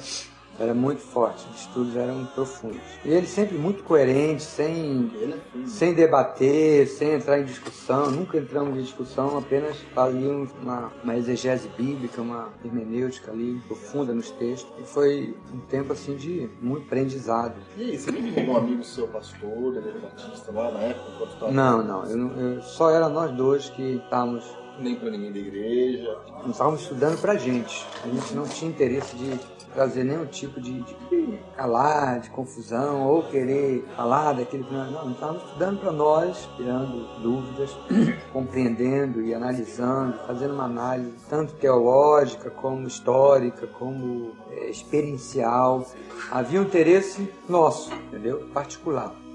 Era muito forte, os estudos eram profundos. E ele sempre muito coerente, sem Ele sem debater, sem entrar em discussão, nunca entramos em discussão, apenas fazíamos uma, uma exegese bíblica, uma hermenêutica ali profunda nos textos. E foi um tempo assim de muito aprendizado. E aí, você não tem um amigo seu, pastor, Igreja Batista, lá na época, estava? Não, não, eu, eu- só era nós dois que estávamos, Nem pra ninguém da igreja. não estávamos estudando pra gente. A gente não tinha interesse de trazer nenhum tipo de, de calar, de confusão, ou querer falar daquilo que nós. Não, nós estávamos estudando para nós, tirando dúvidas, compreendendo e analisando, fazendo uma análise tanto teológica como histórica, como eh, experiencial. Havia um interesse nosso, entendeu? Particular.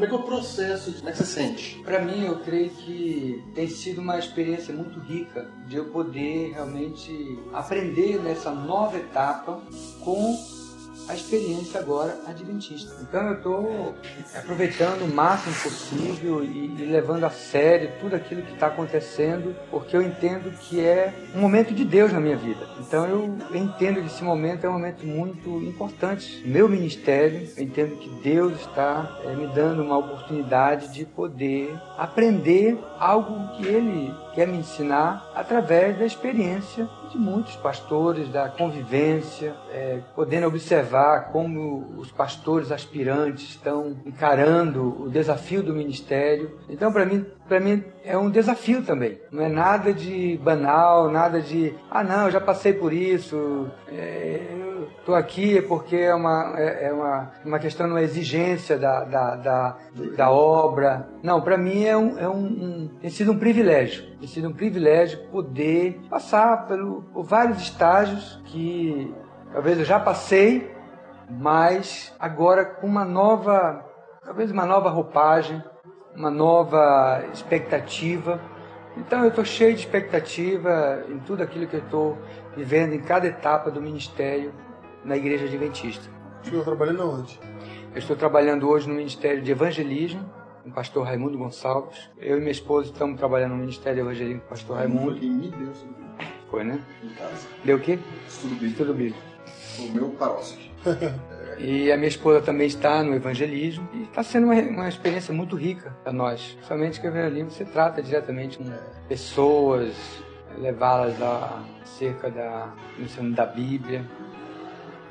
Como é que é o processo? Como é que você sente? Para mim, eu creio que tem sido uma experiência muito rica de eu poder realmente aprender nessa nova etapa com a experiência agora adventista. Então eu estou aproveitando o máximo possível e, e levando a sério tudo aquilo que está acontecendo, porque eu entendo que é um momento de Deus na minha vida. Então eu entendo que esse momento é um momento muito importante. Meu ministério, eu entendo que Deus está eh, me dando uma oportunidade de poder aprender algo que Ele quer me ensinar através da experiência de muitos pastores, da convivência, eh, podendo observar como os pastores aspirantes estão encarando o desafio do ministério. Então, para mim, para mim é um desafio também. Não é nada de banal, nada de ah não, eu já passei por isso. é, estou aqui porque é uma é, é uma, uma questão, uma exigência da, da, da, da obra. Não, para mim é um, é um, um tem sido um privilégio. Tem sido um privilégio poder passar pelo, por vários estágios que talvez eu já passei, mas agora com uma nova, talvez uma nova roupagem, uma nova expectativa. Então eu estou cheio de expectativa em tudo aquilo que eu estou vivendo em cada etapa do ministério na Igreja Adventista. Estou trabalhando onde? Eu estou trabalhando hoje no Ministério de Evangelismo, com o pastor Raimundo Gonçalves. Eu e minha esposa estamos trabalhando no Ministério de Evangelismo com o pastor Raimundo. Quem me deu isso Foi, né? em casa. Deu o quê? Estudo bíblico. Estudo bíblico. O meu Paroski. E a minha esposa também está no evangelismo e está sendo uma, uma experiência muito rica para nós. Somente que o evangelismo se trata diretamente com pessoas, levá-las a- acerca da, do ensino da Bíblia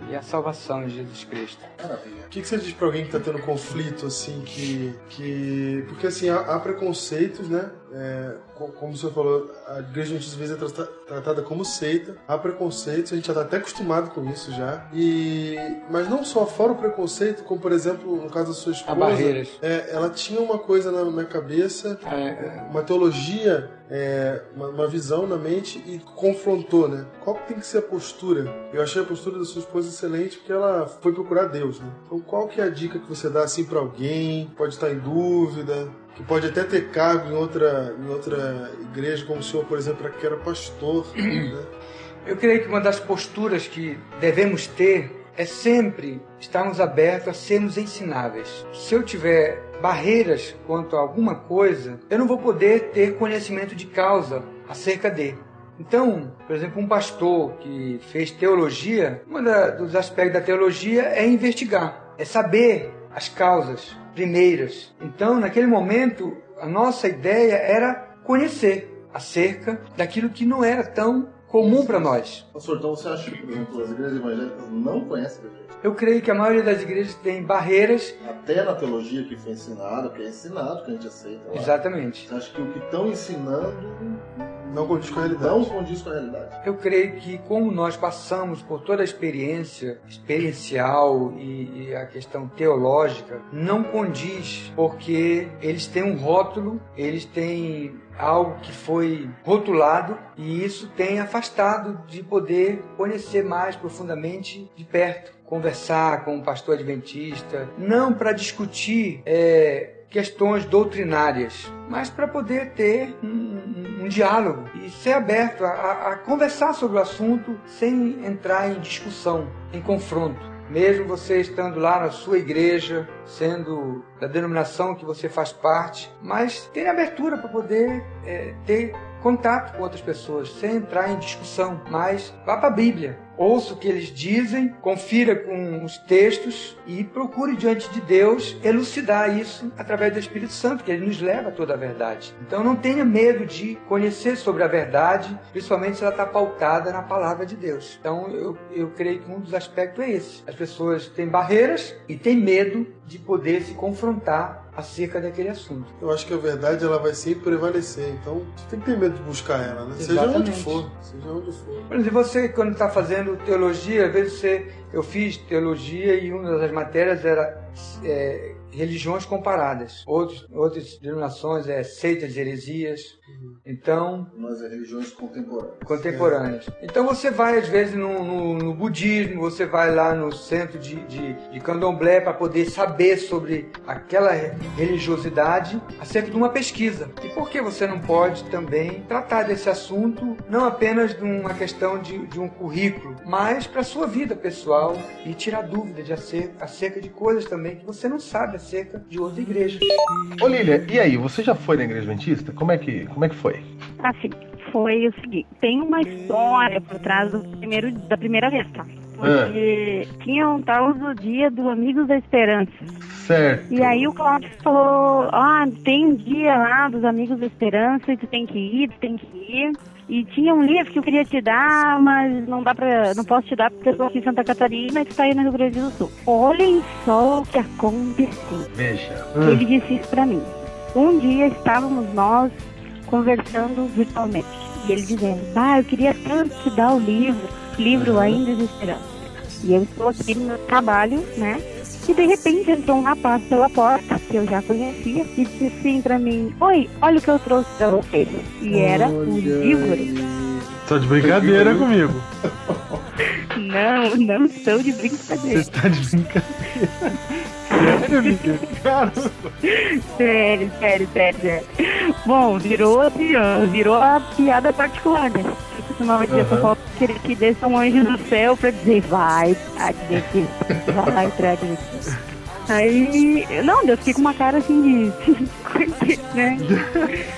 e a salvação de Jesus Cristo. Maravilha. O que, que você diz pra alguém que tá tendo conflito, assim, que. que porque, assim, há, há preconceitos, né? É, co- como o senhor falou, a igreja muitas vezes é trata- tratada como seita. Há preconceitos, a gente já tá até acostumado com isso já. E... Mas não só, fora o preconceito, como, por exemplo, no caso da sua esposa... barreiras. É, ela tinha uma coisa na, na cabeça, É, uma teologia, é, uma, uma visão na mente e confrontou, né? Qual tem que ser a postura? Eu achei a postura da sua esposa excelente porque ela foi procurar Deus, né? Então qual que é a dica que você dá assim pra alguém? Pode estar em dúvida? que pode até ter cargo em outra, em outra igreja, como o senhor, por exemplo, que era pastor. né? Eu creio que uma das posturas que devemos ter é sempre estarmos abertos a sermos ensináveis. Se eu tiver barreiras quanto a alguma coisa, eu não vou poder ter conhecimento de causa acerca de. Então, por exemplo, um pastor que fez teologia, um dos aspectos da teologia é investigar, é saber as causas primeiras. Então, naquele momento, a nossa ideia era conhecer acerca daquilo que não era tão comum para nós. Pastor, então você acha que, por exemplo, as igrejas evangélicas não conhecem a Bíblia? Eu creio que a maioria das igrejas tem barreiras. Até na teologia que foi ensinado, que é ensinado, que a gente aceita. lá. Exatamente. Você acha que o que estão ensinando não condiz com a realidade? Não condiz com a realidade. Eu creio que como nós passamos por toda a experiência experiencial e, e a questão teológica, não condiz, porque eles têm um rótulo, eles têm algo que foi rotulado e isso tem afastado de poder conhecer mais profundamente de perto, conversar com um pastor adventista, não para discutir é, questões doutrinárias, mas para poder ter um, um- diálogo e ser aberto a- a conversar sobre o assunto sem entrar em discussão, em confronto. Mesmo você estando lá na sua igreja, sendo da denominação que você faz parte, mas ter abertura para poder é, ter contato com outras pessoas, sem entrar em discussão, mas vá para a Bíblia. Ouça o que eles dizem, confira com os textos e procure diante de Deus elucidar isso através do Espírito Santo, que ele nos leva a toda a verdade. Então não tenha medo de conhecer sobre a verdade, principalmente se ela está pautada na palavra de Deus. Então eu, eu creio que um dos aspectos é esse. As pessoas têm barreiras e têm medo de poder se confrontar acerca daquele assunto. Eu acho que a verdade ela vai sempre prevalecer, então você tem que ter medo de buscar ela, né? Seja onde for, seja onde for. Por exemplo, você quando está fazendo teologia, às vezes você, eu fiz teologia e uma das matérias era é, religiões comparadas. Outros, outras denominações é seitas e heresias. Então, Nós é religiões contemporâneas. contemporâneas. Então você vai às vezes no, no- no budismo, você vai lá no centro de, de, de candomblé para poder saber sobre aquela re- religiosidade acerca de uma pesquisa. E por que você não pode também tratar desse assunto não apenas de uma questão de, de um currículo, mas para sua vida pessoal e tirar dúvidas de acerca, acerca de coisas também que você não sabe acerca de outras igrejas. Ô Lilia, e aí, você já foi na igreja adventista? Como é que, como é que foi? Assim, foi o seguinte, tem uma história por trás do primeiro, da primeira vez, tá? Porque tinha um tal do dia do Amigos da Esperança. Certo. E aí o Cláudio falou, ah, tem um dia lá dos Amigos da Esperança e tu tem que ir, tu tem que ir. E tinha um livro que eu queria te dar, mas não dá pra. não posso te dar porque eu tô aqui em Santa Catarina e tu tá aí no Rio Grande do Sul. Olhem só o que aconteceu. Veja. Ele disse isso pra mim. Um dia estávamos nós conversando virtualmente. E ele dizendo, ah, eu queria tanto te dar o livro, livro Ainda de Esperança. E eu estou aqui no meu trabalho, né? E de repente entrou um rapaz pela porta, que eu já conhecia, e disse assim pra mim, oi, olha o que eu trouxe pra você. E era um livro. Tá de brincadeira comigo. Não, não estou de brincadeira. Você tá de brincadeira. Sério. Sério, sério, sério, sério. Bom, virou ó, virou a piada particular, né? Eu costumava dizer Aham. Paulo que desça um anjo do céu pra dizer, vai, adventista, vai pra adventista. Aí, não, eu fiquei com uma cara assim de. né?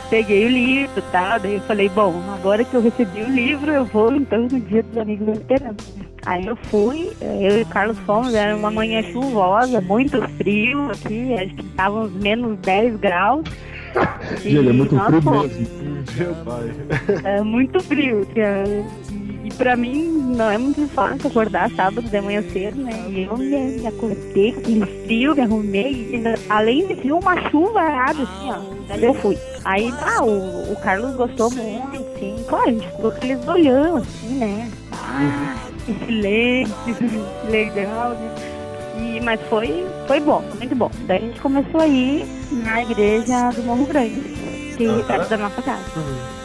Peguei o livro e tal, daí eu falei, bom, agora que eu recebi o livro, eu vou então no dia dos amigos esperança. Aí eu fui, eu e o Carlos fomos, era uma manhã chuvosa, muito frio aqui, acho que tava uns menos 10 graus. Ele é muito frio fomos. mesmo. Meu pai. É muito frio. é- E, e pra mim não é muito fácil acordar sábado de manhã cedo, né? E eu me, acordei com frio, me arrumei. E além de frio, uma chuva arada, assim, ó. Daí eu fui. Aí, ah, o, o Carlos gostou muito, assim. Claro, a gente ficou aqueles olhão, assim, né? Ah, que silêncio, legal, né? E, mas foi, foi bom, muito bom. Daí a gente começou a ir na igreja do Morro Grande, que é perto da nossa casa.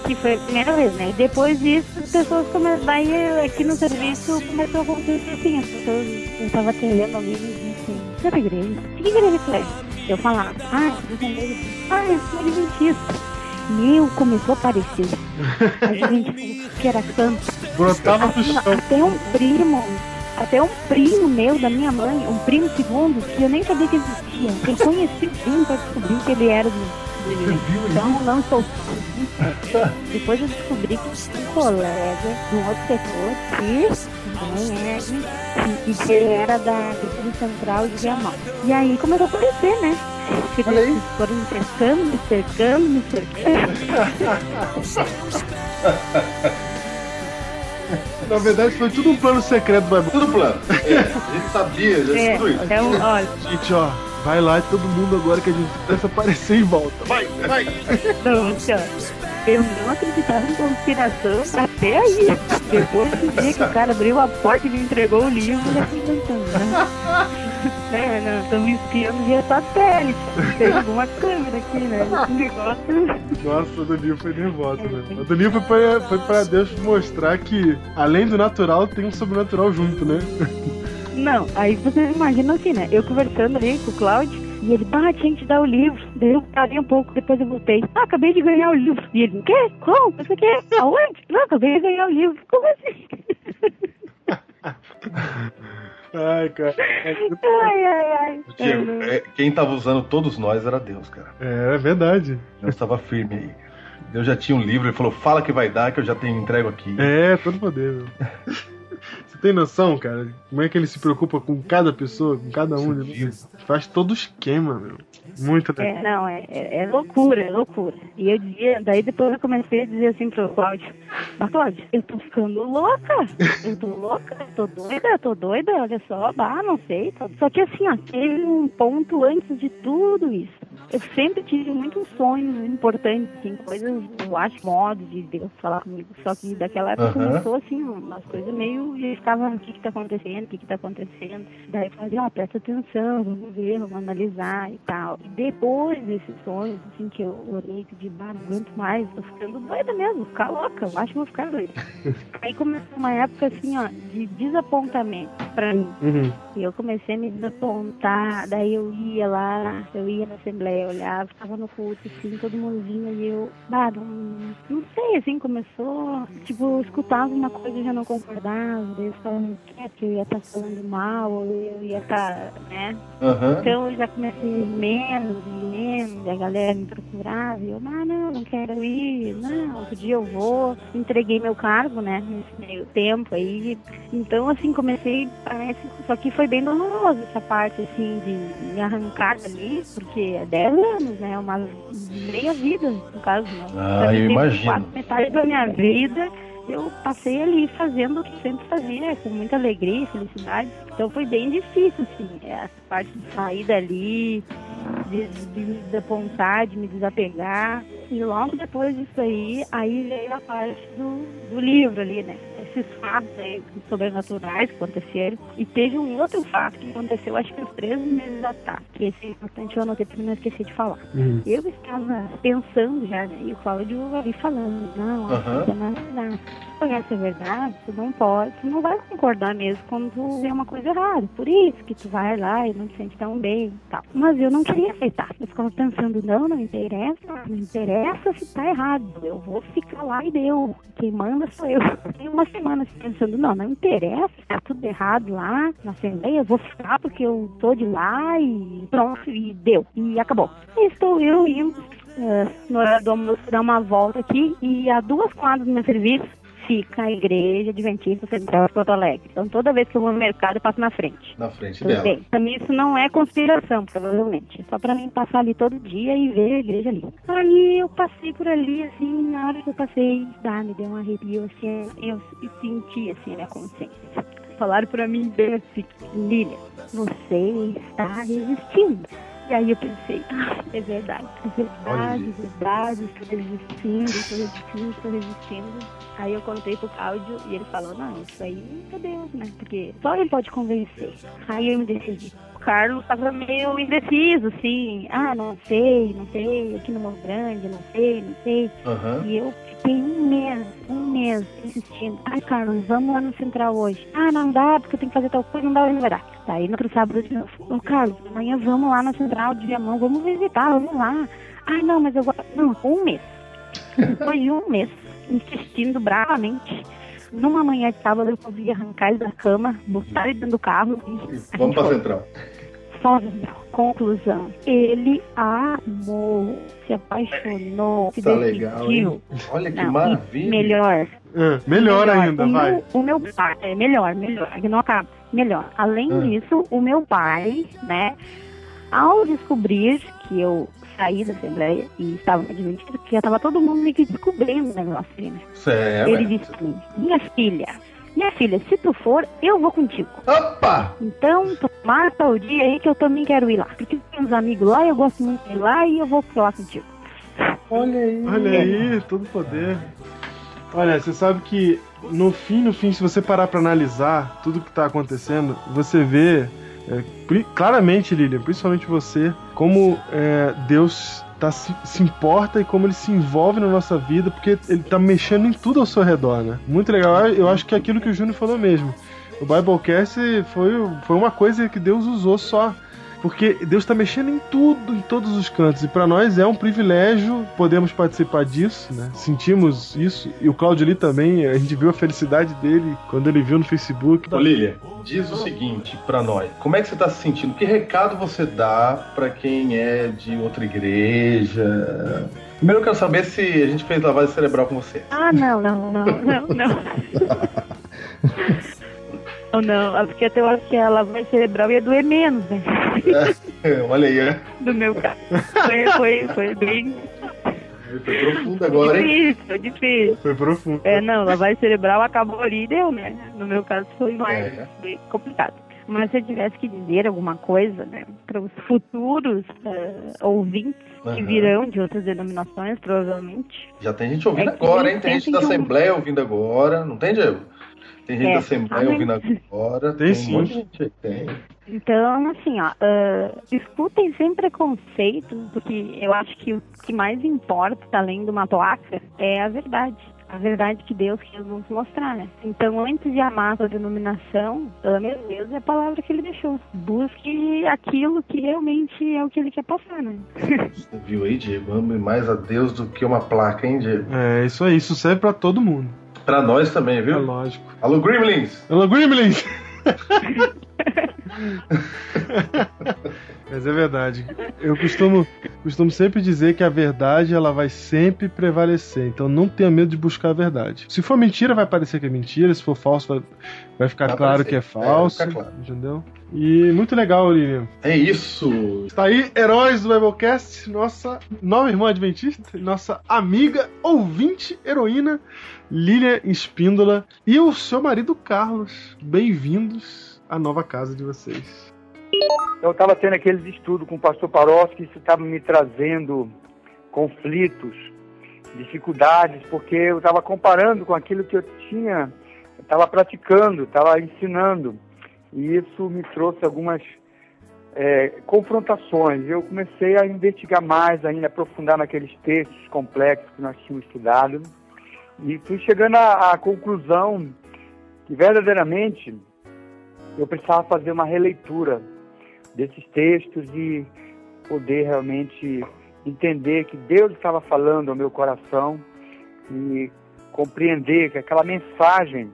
Que foi a primeira vez, né? E depois disso, as pessoas começaram. Daí aqui no serviço começou a acontecer assim, as pessoas eu tava atendendo amigos e assim, que outra igreja? Que igreja que é? Eu falava, ah, eu sou. Ah, eu sou adventista. Meu, começou a aparecer. A gente que era santo. Brotava do chão. até um primo, até um primo meu da minha mãe, um primo segundo, que eu nem sabia que existia. Eu conheci o primo para descobrir que ele era do. do então não sou. Depois eu descobri que tinha um colega de um outro setor que é de- e que ele era da Distrito Central de Viamão. E aí começou a aparecer, né? Que eles foram me cercando, me cercando, me cercando. Na verdade, foi tudo um plano secreto do Bible. Tudo plano. É, a gente sabia, já É, tudo isso. então, olha, Gente, ó, vai lá todo mundo agora que a gente começa a aparecer em volta. Vai, vai. Não, ó, eu não acreditava em conspiração até aí. Depois do dia que o cara abriu a porta e me entregou o livro, eu já fui pensando, né? É, não, me espiando via satélite. Tem alguma câmera aqui, né? Esse negócio. Nossa, a Doninho foi nervosa, né? A Doninho foi pra, foi pra Deus mostrar que, além do natural, tem um sobrenatural junto, né? Não, aí você imagina assim, né? Eu conversando ali com o Cláudio. E ele, ah, tinha que te dar o livro. Daí eu parei um pouco, depois eu voltei. Ah, acabei de ganhar o livro. E ele, o quê? Como? Você quer? Aonde? Não, acabei de ganhar o livro. Como assim? Ai, cara. Ai, ai, ai. Diego, é, quem tava usando todos nós era Deus, cara. É, é verdade. Deus estava firme aí. Deus já tinha um livro, ele falou, fala que vai dar, que eu já tenho entrego aqui. É, todo poder, meu. Tem noção, cara? Como é que ele se preocupa com cada pessoa, com cada um? Ele faz todo o esquema, meu. Muito legal. É, não, é, é, é loucura, é loucura. E eu dizia, daí depois eu comecei a dizer assim pro Cláudio, mas Cláudio, eu tô ficando louca, eu tô louca, eu tô doida, eu tô doida, olha só, bah, não sei. Só que assim, ó, teve um ponto antes de tudo isso. Eu sempre tive muitos sonhos importantes, assim, coisas, eu acho, modos de Deus falar comigo. Só que daquela época Aham. começou assim, umas coisas meio. Eu ficava, o que que tá acontecendo, o que que tá acontecendo. Daí eu fazia, ó, presta atenção, vamos ver, vamos analisar e tal. E depois desses sonhos, assim, que eu orei que de bar, não aguento mais, tô ficando doida mesmo, vou ficar louca, eu acho que vou ficar doida. Aí começou uma época, assim, ó, de desapontamento pra mim. Uhum. E eu comecei a me desapontar, daí eu ia lá, eu ia na Assembleia, eu olhava, ficava no culto, assim, todo mundo vinha e eu, bah, não, não sei, assim, começou, tipo, eu escutava uma coisa e já não concordava, daí eu quieto, que eu ia estar falando mal, eu ia estar, né? Aham. Então eu já comecei menos e menos, e a galera me procurava, e eu, ah, não, não quero ir, não, outro dia eu vou. Entreguei meu cargo, né, nesse meio tempo aí. Então, assim, comecei, parece, só que foi bem doloroso essa parte, assim, de me arrancar dali, porque é 10 anos, né, uma meia vida, no caso, né. Ah, eu imagino. Quase metade da minha vida eu passei ali fazendo o que sempre fazia, com muita alegria e felicidade. Então foi bem difícil, assim, essa parte de sair dali, de, de me desapontar, de me desapegar. E logo depois disso aí, aí veio a parte do, do livro ali, né? Esses fatos aí sobrenaturais que aconteceram. E teve um outro fato que aconteceu, acho que uns três meses atrás. Que esse é importante, eu anotei porque não esqueci de falar. Uhum. Eu estava pensando já, né? E o Cláudio ali falando, não, Aham. isso não é. Se conhece a verdade, tu não pode, tu não vai concordar mesmo quando tu vê uma coisa errada. Por isso que tu vai lá e não te sente tão bem e tal. Mas eu não queria aceitar. Eu ficava pensando, não, não interessa, não interessa se tá errado. Eu vou ficar lá e deu. Quem manda sou eu. Tem uma semana assim, pensando, não, não interessa, tá tudo errado lá na Assembleia, eu vou ficar porque eu tô de lá e pronto, e deu. E acabou. E estou eu indo eh, no horário do almoço dar uma volta aqui e a duas quadras do meu serviço fica a igreja adventista central de Porto Alegre. Então toda vez que eu vou no mercado eu passo na frente. Na frente Tudo dela. bem. Pra mim isso não é conspiração, provavelmente. É só pra mim passar ali todo dia e ver a igreja ali. Aí eu passei por ali, assim, na hora que eu passei, ah, me deu um arrepio, assim, eu, eu senti, assim, a minha consciência. Falaram pra mim bem assim, Lília, você está resistindo. E aí eu pensei, ah, é verdade, é verdade, é verdade, estou resistindo, estou resistindo, estou resistindo. Aí eu contei pro Cláudio e ele falou, não, isso aí é Deus, né? Porque só ele pode convencer. Aí eu me decidi. O Carlos tava meio indeciso, assim. Ah, não sei, não sei, aqui no Morro Grande, não sei, não sei. Aham. E eu fiquei um mês, um mês insistindo. Ai, Carlos, vamos lá no Central hoje. Ah, não dá, porque eu tenho que fazer tal coisa, não dá, não vai dar. Daí no outro sábado de novo. Ô, Carlos, amanhã vamos lá na Central de Viamão, vamos visitar, vamos lá. Ai, não, mas eu gosto. Não, um mês. De um mês, insistindo bravamente. Numa manhã de sábado eu consegui arrancar ele da cama, botar ele dentro do carro Vamos pra foi. central. Conclusão. Ele amou, se apaixonou, se Tá legal, decidiu. hein? Olha que Não, maravilha. Melhor. Ah, melhor ainda, o vai. Meu, o meu pai, é melhor, melhor, que não acaba. Melhor. Além Ah. disso, o meu pai, né, ao descobrir que eu saí da Assembleia e estava admitido, porque já estava todo mundo meio que descobrindo o negócio né? Certo. Ele disse pra mim, minha filha, minha filha, se tu for, eu vou contigo. Opa! Então, tu marca o dia aí que eu também quero ir lá. Porque tem uns amigos lá, eu gosto muito de ir lá e eu vou lá contigo. Olha aí. Olha aí, todo poder. Olha, você sabe que no fim, no fim, se você parar pra analisar tudo que tá acontecendo, você vê é, claramente, Lilian, principalmente você, como é, Deus tá, se, se importa e como ele se envolve na nossa vida, porque ele tá mexendo em tudo ao seu redor, né? Muito legal. Eu acho que é aquilo que o Júnior falou mesmo. O Biblecast foi, foi uma coisa que Deus usou só. Porque Deus está mexendo em tudo, em todos os cantos. E para nós é um privilégio podermos participar disso, né? Sentimos isso. E o Claudio ali também, a gente viu a felicidade dele quando ele viu no Facebook. Ô, Lilian, diz o seguinte pra nós. Como é que você tá se sentindo? Que recado você dá pra quem é de outra igreja? Primeiro eu quero saber se a gente fez lavagem cerebral com você. Ah, não, não, não, não, não. Não, não, é porque até eu acho que a lavagem cerebral ia doer menos, né? Olha aí, né? Do meu caso. Foi, foi, foi bem Foi profundo agora, hein? difícil, difícil. Foi profundo. É, não, lavagem cerebral acabou ali e deu, né? No meu caso foi mais É. complicado. Mas se eu tivesse que dizer alguma coisa, né, para os futuros eh, ouvintes que Aham. virão de outras denominações, provavelmente. Já tem gente ouvindo É que agora, hein? Tem gente pensam da que Assembleia ouvindo agora, não tem, Diego? Tem gente É, da Assembleia ouvindo agora. Tem um sim. monte de gente aí. Tem. Então, assim, ó, ah, escutem sem preconceito, porque eu acho que o que mais importa, além de uma placa, é a verdade. A verdade que Deus quer nos mostrar, né? Então, antes de amar a sua denominação, ame a Deus é a palavra que ele deixou. Busque aquilo que realmente é o que ele quer passar, né? Você viu aí, Diego? Ame mais a Deus do que uma placa, hein, Diego? É, isso aí, isso serve pra todo mundo. Pra nós também, É viu? lógico. Alô, Gremlins! Alô, Gremlins! Mas é verdade. Eu costumo, costumo sempre dizer que a verdade ela vai sempre prevalecer. Então não tenha medo de buscar a verdade. Se for mentira, vai parecer que é mentira. Se for falso, vai, vai ficar Vai claro parecer. que é É, falso. vai ficar claro. Entendeu? E muito legal, Lilian. É isso! Está aí, heróis do Biblecast, nossa nova irmã adventista, nossa amiga, ouvinte, heroína, Lilian Espíndola e o seu marido Carlos. Bem-vindos à nova casa de vocês. Eu estava tendo aqueles estudos com o pastor Paroski, isso estava me trazendo conflitos, dificuldades, porque eu estava comparando com aquilo que eu tinha, estava praticando, estava ensinando. E isso me trouxe algumas é, confrontações. Eu comecei a investigar mais, ainda aprofundar naqueles textos complexos que nós tínhamos estudado. E fui chegando à, à conclusão que verdadeiramente eu precisava fazer uma releitura desses textos e poder realmente entender que Deus estava falando ao meu coração e compreender que aquela mensagem,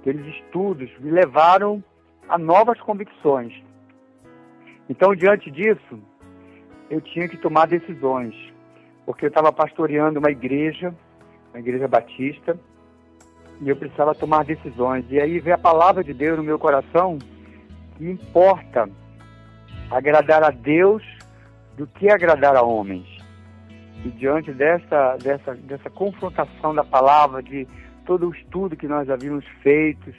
aqueles estudos me levaram a novas convicções. Então, diante disso, eu tinha que tomar decisões, porque eu estava pastoreando uma igreja, uma igreja batista, e eu precisava tomar decisões. E aí veio a palavra de Deus no meu coração que importa agradar a Deus do que agradar a homens. E diante dessa, dessa, dessa confrontação da palavra, de todo o estudo que nós havíamos feito,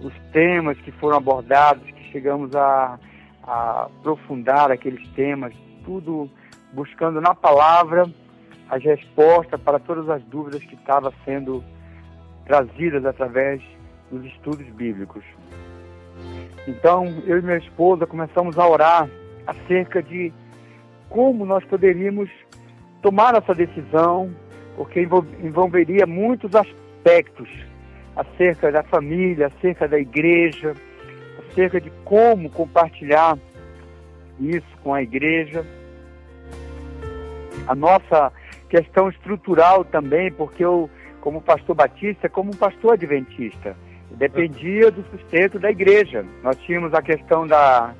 os temas que foram abordados, que chegamos a, a aprofundar aqueles temas, tudo buscando na palavra as respostas para todas as dúvidas que estavam sendo trazidas através dos estudos bíblicos. Então, eu e minha esposa começamos a orar acerca de como nós poderíamos tomar essa decisão, porque envol- envolveria muitos aspectos acerca da família, acerca da igreja, acerca de como compartilhar isso com a igreja. A nossa questão estrutural também, porque eu, como pastor batista, como um pastor adventista, dependia do sustento da igreja. Nós tínhamos a questão da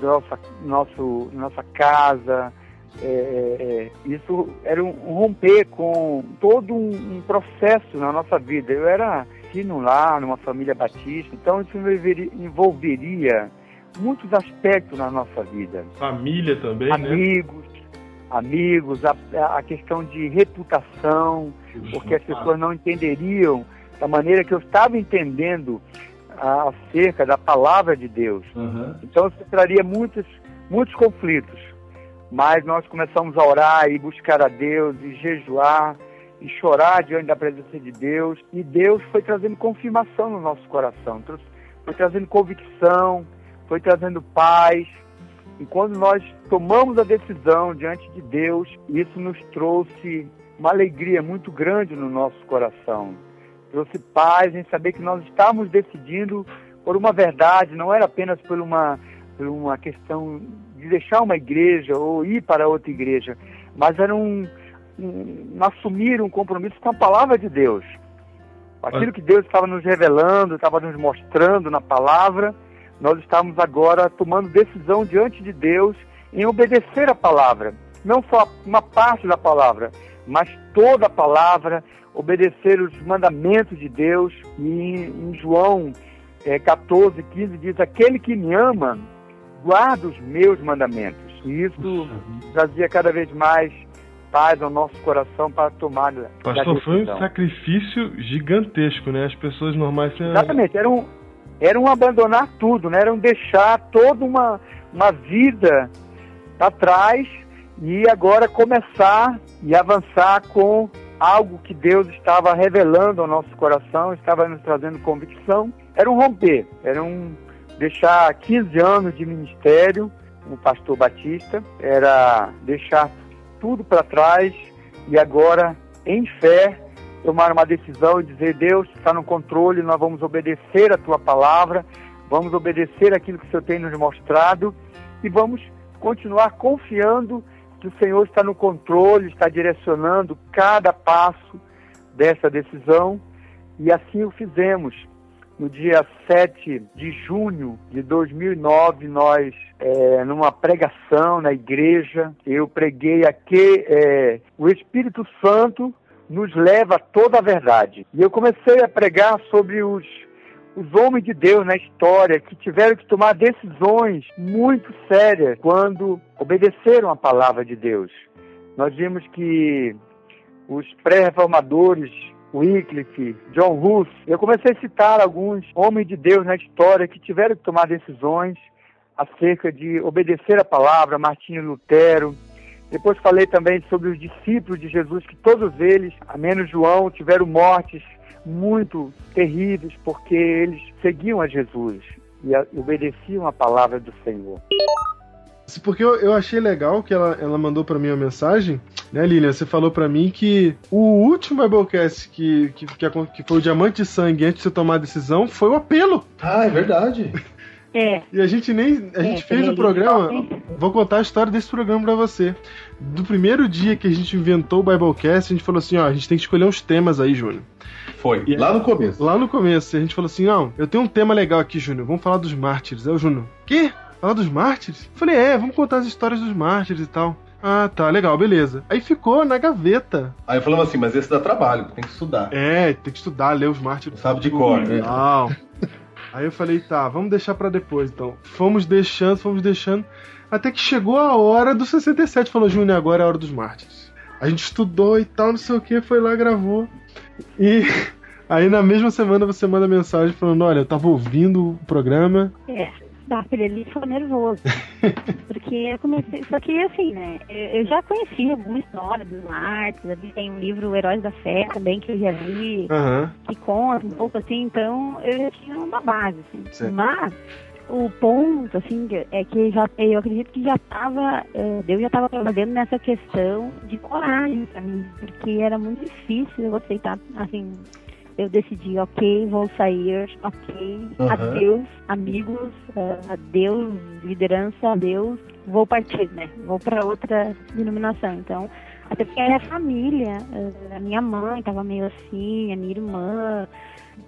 nossa, nosso, nossa casa, é, é, isso era um, um romper com todo um, um processo na nossa vida. Eu era filho lá, numa família batista, então isso envolveria, envolveria muitos aspectos na nossa vida. Família também, né? Amigos, a, a questão de reputação, porque as pessoas não entenderiam da maneira que eu estava entendendo a- acerca da palavra de Deus. Então isso traria muitos, muitos conflitos. Mas nós começamos a orar e buscar a Deus e jejuar e chorar diante da presença de Deus. E Deus foi trazendo confirmação no nosso coração, foi trazendo convicção, foi trazendo paz. E quando nós tomamos a decisão diante de Deus, isso nos trouxe uma alegria muito grande no nosso coração. Trouxe paz em saber que nós estávamos decidindo por uma verdade, não era apenas por uma, por uma questão de deixar uma igreja ou ir para outra igreja, mas era um, um, um assumir um compromisso com a palavra de Deus. Aquilo que Deus estava nos revelando, estava nos mostrando na palavra, nós estamos agora tomando decisão diante de Deus em obedecer a palavra. Não só uma parte da palavra, mas toda a palavra, obedecer os mandamentos de Deus. E em, João eh, 14, 15 diz: Aquele que me ama, guarda os meus mandamentos. E isso trazia cada vez mais paz ao nosso coração para tomar Pastor, foi um sacrifício gigantesco, né? As pessoas normais... Exatamente, era um, era um abandonar tudo, né? era um deixar toda uma, uma vida para trás e agora começar e avançar com algo que Deus estava revelando ao nosso coração, estava nos trazendo convicção. Era um romper, era um deixar 15 anos de ministério como pastor batista, era deixar tudo para trás e agora, em fé, tomar uma decisão e dizer: Deus está no controle, nós vamos obedecer a tua palavra, vamos obedecer aquilo que o Senhor tem nos mostrado e vamos continuar confiando que o Senhor está no controle, está direcionando cada passo dessa decisão e assim o fizemos. No dia 7 de junho de 2009, nós, é, numa pregação na igreja, eu preguei aqui, é, o Espírito Santo nos leva a toda a verdade. E eu comecei a pregar sobre os, os homens de Deus na história que tiveram que tomar decisões muito sérias quando obedeceram a palavra de Deus. Nós vimos que os pré-reformadores, Wycliffe, John Hus, eu comecei a citar alguns homens de Deus na história que tiveram que tomar decisões acerca de obedecer a palavra, Martinho Lutero, depois falei também sobre os discípulos de Jesus, que todos eles, a menos João, tiveram mortes muito terríveis, porque eles seguiam a Jesus e obedeciam a palavra do Senhor. Porque eu, eu achei legal que ela, ela mandou pra mim uma mensagem, né, Lilian? Você falou pra mim que o último Biblecast que, que, que, que foi o Diamante de Sangue antes de você tomar a decisão foi o apelo. Ah, é verdade. É. E a gente nem. A gente É, fez o programa. só- Vou contar a história desse programa pra você. Do primeiro dia que a gente inventou o Biblecast, a gente falou assim: ó, a gente tem que escolher uns temas aí, Júnior. Foi, lá no começo. Lá no começo, a gente falou assim: não, eu tenho um tema legal aqui, Júnior. Vamos falar dos mártires. Aí o Júnior, quê? Falar dos mártires? Eu falei, é, vamos contar as histórias dos mártires e tal. Ah, tá, legal, beleza. Aí ficou na gaveta. Aí falamos assim, mas esse dá trabalho, tem que estudar. É, tem que estudar, ler os mártires. Sabe de cor, né? Não. Aí eu falei, tá, vamos deixar pra depois então. Fomos deixando, fomos deixando. Até que chegou a hora do 67. Falou, Júnior, agora é a hora dos mártires. A gente estudou e tal, não sei o que, foi lá, gravou. E aí na mesma semana você manda mensagem falando: Olha, eu tava ouvindo o programa É. aquele ali ficou nervoso. Porque eu comecei. Só que assim, né? Eu eu já conhecia alguma história dos mártires, ali tem um livro Heróis da Fé também que eu já li, Aham. que conta um pouco assim, então eu já tinha uma base, assim. Certo. Mas o ponto, assim, é que já, eu acredito que já estava, Deus já estava trabalhando nessa questão de coragem pra mim, porque era muito difícil eu aceitar, assim, eu decidi, ok, vou sair, ok, Aham. adeus, amigos, eh, adeus, liderança, adeus, vou partir, né? Vou para outra denominação. Então, até porque a minha família, eh, a minha mãe estava meio assim, a minha irmã,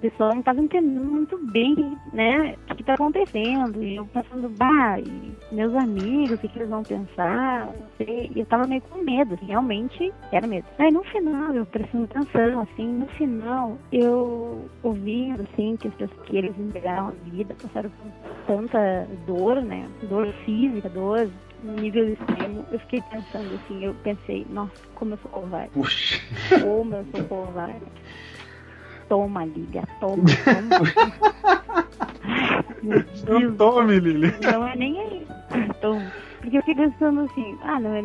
pessoal não estava entendendo muito bem, né, o que está acontecendo. E eu pensando, bah, e meus amigos, o que, que eles vão pensar? Não sei. E eu tava meio com medo, assim, realmente era medo. Aí no final, eu prestando atenção, assim, no final, eu ouvindo, assim, que, as pessoas- que eles entregaram a vida, passaram por tanta dor, né, dor física, dor nível extremo, eu fiquei pensando assim, eu pensei, nossa, como eu sou covarde. Puxa. Como eu sou covarde. Toma, Liga, toma, toma. Meu Deus. Tome, Lili. Não é nem aí. Toma. Porque eu fiquei pensando assim, ah, não é,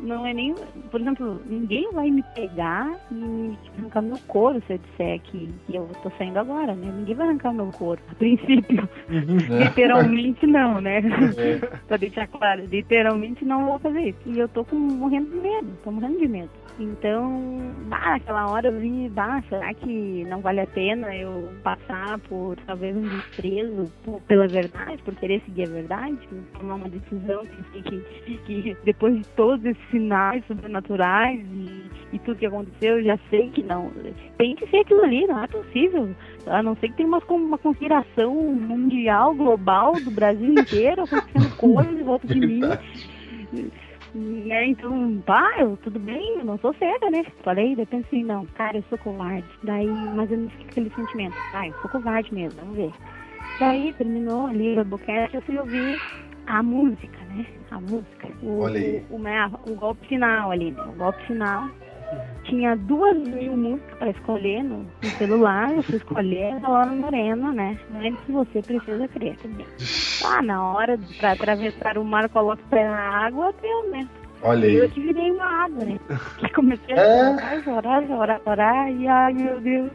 não é nem. Por exemplo, ninguém vai me pegar e me arrancar meu couro se eu disser que, que eu tô saindo agora, né? Ninguém vai arrancar meu couro. A princípio. Literalmente não, né? pra deixar claro, literalmente não vou fazer isso. E eu tô com, morrendo de medo, tô morrendo de medo. Então, bah, naquela hora eu vi, bah, será que não vale a pena eu passar por talvez um desprezo por- pela verdade, por querer seguir a verdade, tomar uma decisão que, que, que depois de todos esses sinais sobrenaturais e, e tudo que aconteceu, eu já sei que não. Tem que ser aquilo ali, não é possível. A não ser que tenha uma, uma conspiração mundial, global, do Brasil inteiro, acontecendo coisas em volta de mim. Né, então, pá, eu, tudo bem, eu não sou cega, né? Falei, daí pensei, não, cara, eu sou covarde. Daí, mas eu não fiquei com aquele sentimento, ah, eu sou covarde mesmo, vamos ver. Daí terminou ali o Webcast, eu fui ouvir a música, né? A música. O, Olha aí. O, o, o golpe final ali, né? O golpe final. Tinha duas mil músicas para escolher no, no celular, eu fui escolher a Laura Moreno, né? Antes você precisa crer também. Ah, na hora pra atravessar o mar, coloca o pé na água, deu, né? Olha Eu aí. que virei uma água, né? Que comecei a É. chorar, chorar, chorar, chorar, e ai meu Deus.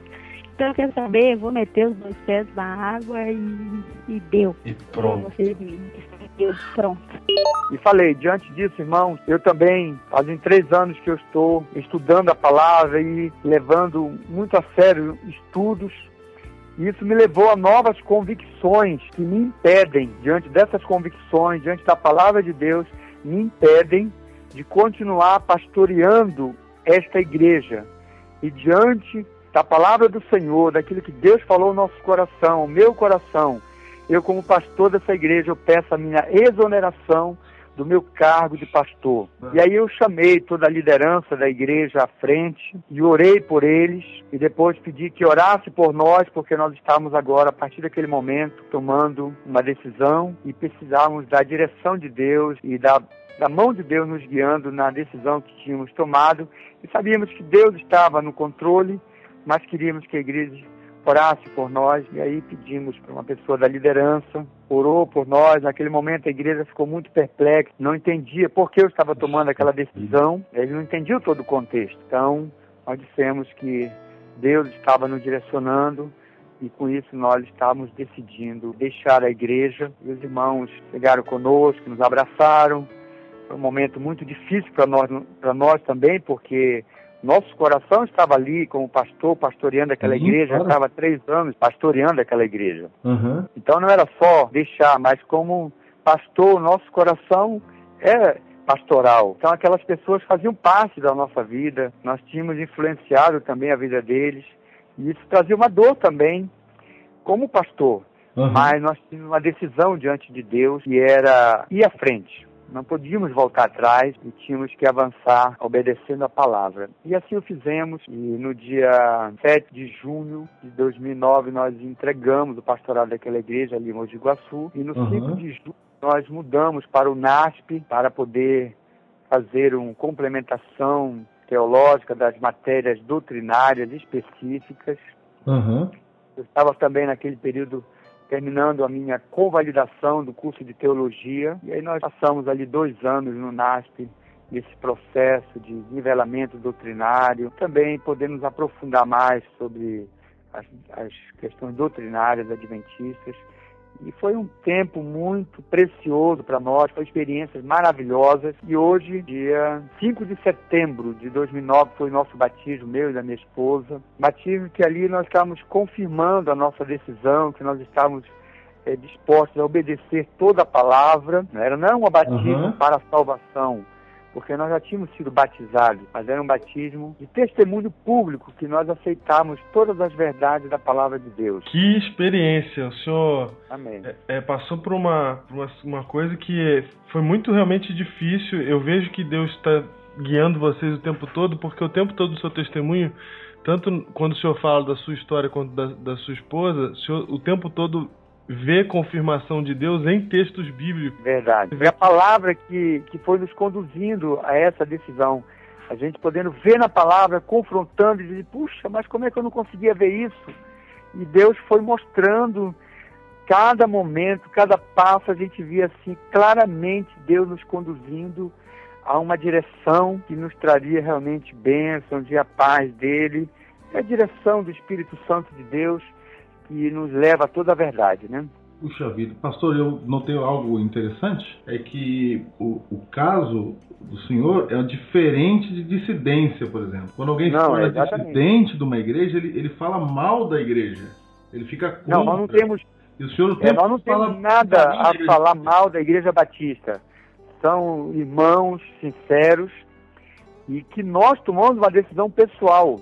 Então quer saber, vou meter os dois pés na água e, e deu. E pronto. Você deu, pronto. E falei, diante disso, irmãos, eu também, fazem três anos que eu estou estudando a palavra e levando muito a sério estudos. Isso me levou a novas convicções que me impedem, diante dessas convicções, diante da palavra de Deus, me impedem de continuar pastoreando esta igreja. E diante da palavra do Senhor, daquilo que Deus falou no nosso coração, meu coração, eu como pastor dessa igreja, eu peço a minha exoneração do meu cargo de pastor. E aí eu chamei toda a liderança da igreja à frente e orei por eles e depois pedi que orasse por nós, porque nós estávamos agora, a partir daquele momento, tomando uma decisão e precisávamos da direção de Deus e da, da mão de Deus nos guiando na decisão que tínhamos tomado. E sabíamos que Deus estava no controle, mas queríamos que a igreja orasse por nós e aí pedimos para uma pessoa da liderança, orou por nós. Naquele momento a igreja ficou muito perplexa, não entendia por que eu estava tomando aquela decisão, eles não entendiam todo o contexto. Então, nós dissemos que Deus estava nos direcionando e com isso nós estávamos decidindo deixar a igreja. E os irmãos chegaram conosco, nos abraçaram. Foi um momento muito difícil para nós, para nós também, porque nosso coração estava ali como pastor, pastoreando aquela Sim, igreja, claro. estava três anos pastoreando aquela igreja. Aham. Então não era só deixar, mas como pastor, nosso coração é pastoral. Então aquelas pessoas faziam parte da nossa vida, nós tínhamos influenciado também a vida deles, e isso trazia uma dor também, como pastor. Aham. Mas nós tínhamos uma decisão diante de Deus que era ir à frente. Não podíamos voltar atrás e tínhamos que avançar obedecendo a palavra. E assim o fizemos. E no dia 7 de junho de 2009 nós entregamos o pastorado daquela igreja ali em Mogi Guaçu. E no Uhum. 5 de julho nós mudamos para o NASP para poder fazer uma complementação teológica das matérias doutrinárias específicas. Aham. Eu estava também naquele período terminando a minha convalidação do curso de teologia. E aí nós passamos ali dois anos no NASP, nesse processo de nivelamento doutrinário. Também podemos aprofundar mais sobre as, as questões doutrinárias adventistas. E foi um tempo muito precioso para nós, foi experiências maravilhosas. E hoje, dia 5 de setembro de 2009, foi o nosso batismo, meu e da minha esposa. Batismo que ali nós estávamos confirmando a nossa decisão, que nós estávamos eh, dispostos a obedecer toda a palavra. Não era não é um batismo Uhum. para a salvação, porque nós já tínhamos sido batizados, mas era um batismo de testemunho público, que nós aceitamos todas as verdades da palavra de Deus. Que experiência! O senhor Amém. é, passou por uma, uma, uma coisa que foi muito realmente difícil. Eu vejo que Deus está guiando vocês o tempo todo, porque o tempo todo do seu testemunho, tanto quando o senhor fala da sua história quanto da, da sua esposa, o, senhor, o tempo todo vê confirmação de Deus em textos bíblicos. Verdade. Foi a palavra que, que foi nos conduzindo a essa decisão. A gente podendo ver na palavra, confrontando e dizer, puxa, mas como é que eu não conseguia ver isso? E Deus foi mostrando cada momento, cada passo, a gente via assim claramente Deus nos conduzindo a uma direção que nos traria realmente bênção, de a paz dele, é a direção do Espírito Santo de Deus que nos leva a toda a verdade, né? Puxa vida, pastor, eu notei algo interessante, é que o, o caso do senhor é diferente de dissidência, por exemplo. Quando alguém Não, fala exatamente. dissidente de uma igreja, ele, ele fala mal da igreja. Ele fica contra. Não, nós não temos E o senhor o É, nós não temos nada da a falar mal da Igreja Batista. São irmãos sinceros e que nós tomamos uma decisão pessoal.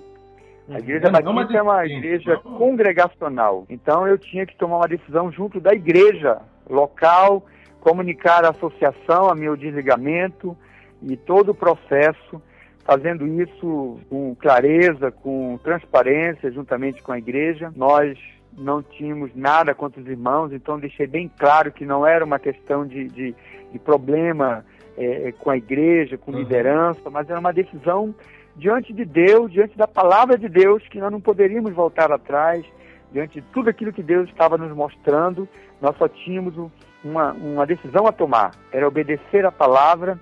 A Igreja É, não Batista é uma igreja congregacional. Então eu tinha que tomar uma decisão junto da igreja local, comunicar à associação a meu desligamento e todo o processo, fazendo isso com clareza, com transparência, juntamente com a igreja. Nós não tínhamos nada contra os irmãos, então deixei bem claro que não era uma questão de, de, de problema eh, com a igreja, com Uhum. liderança, mas era uma decisão diante de Deus, diante da palavra de Deus, que nós não poderíamos voltar atrás, diante de tudo aquilo que Deus estava nos mostrando, nós só tínhamos um- uma, uma decisão a tomar, era obedecer a palavra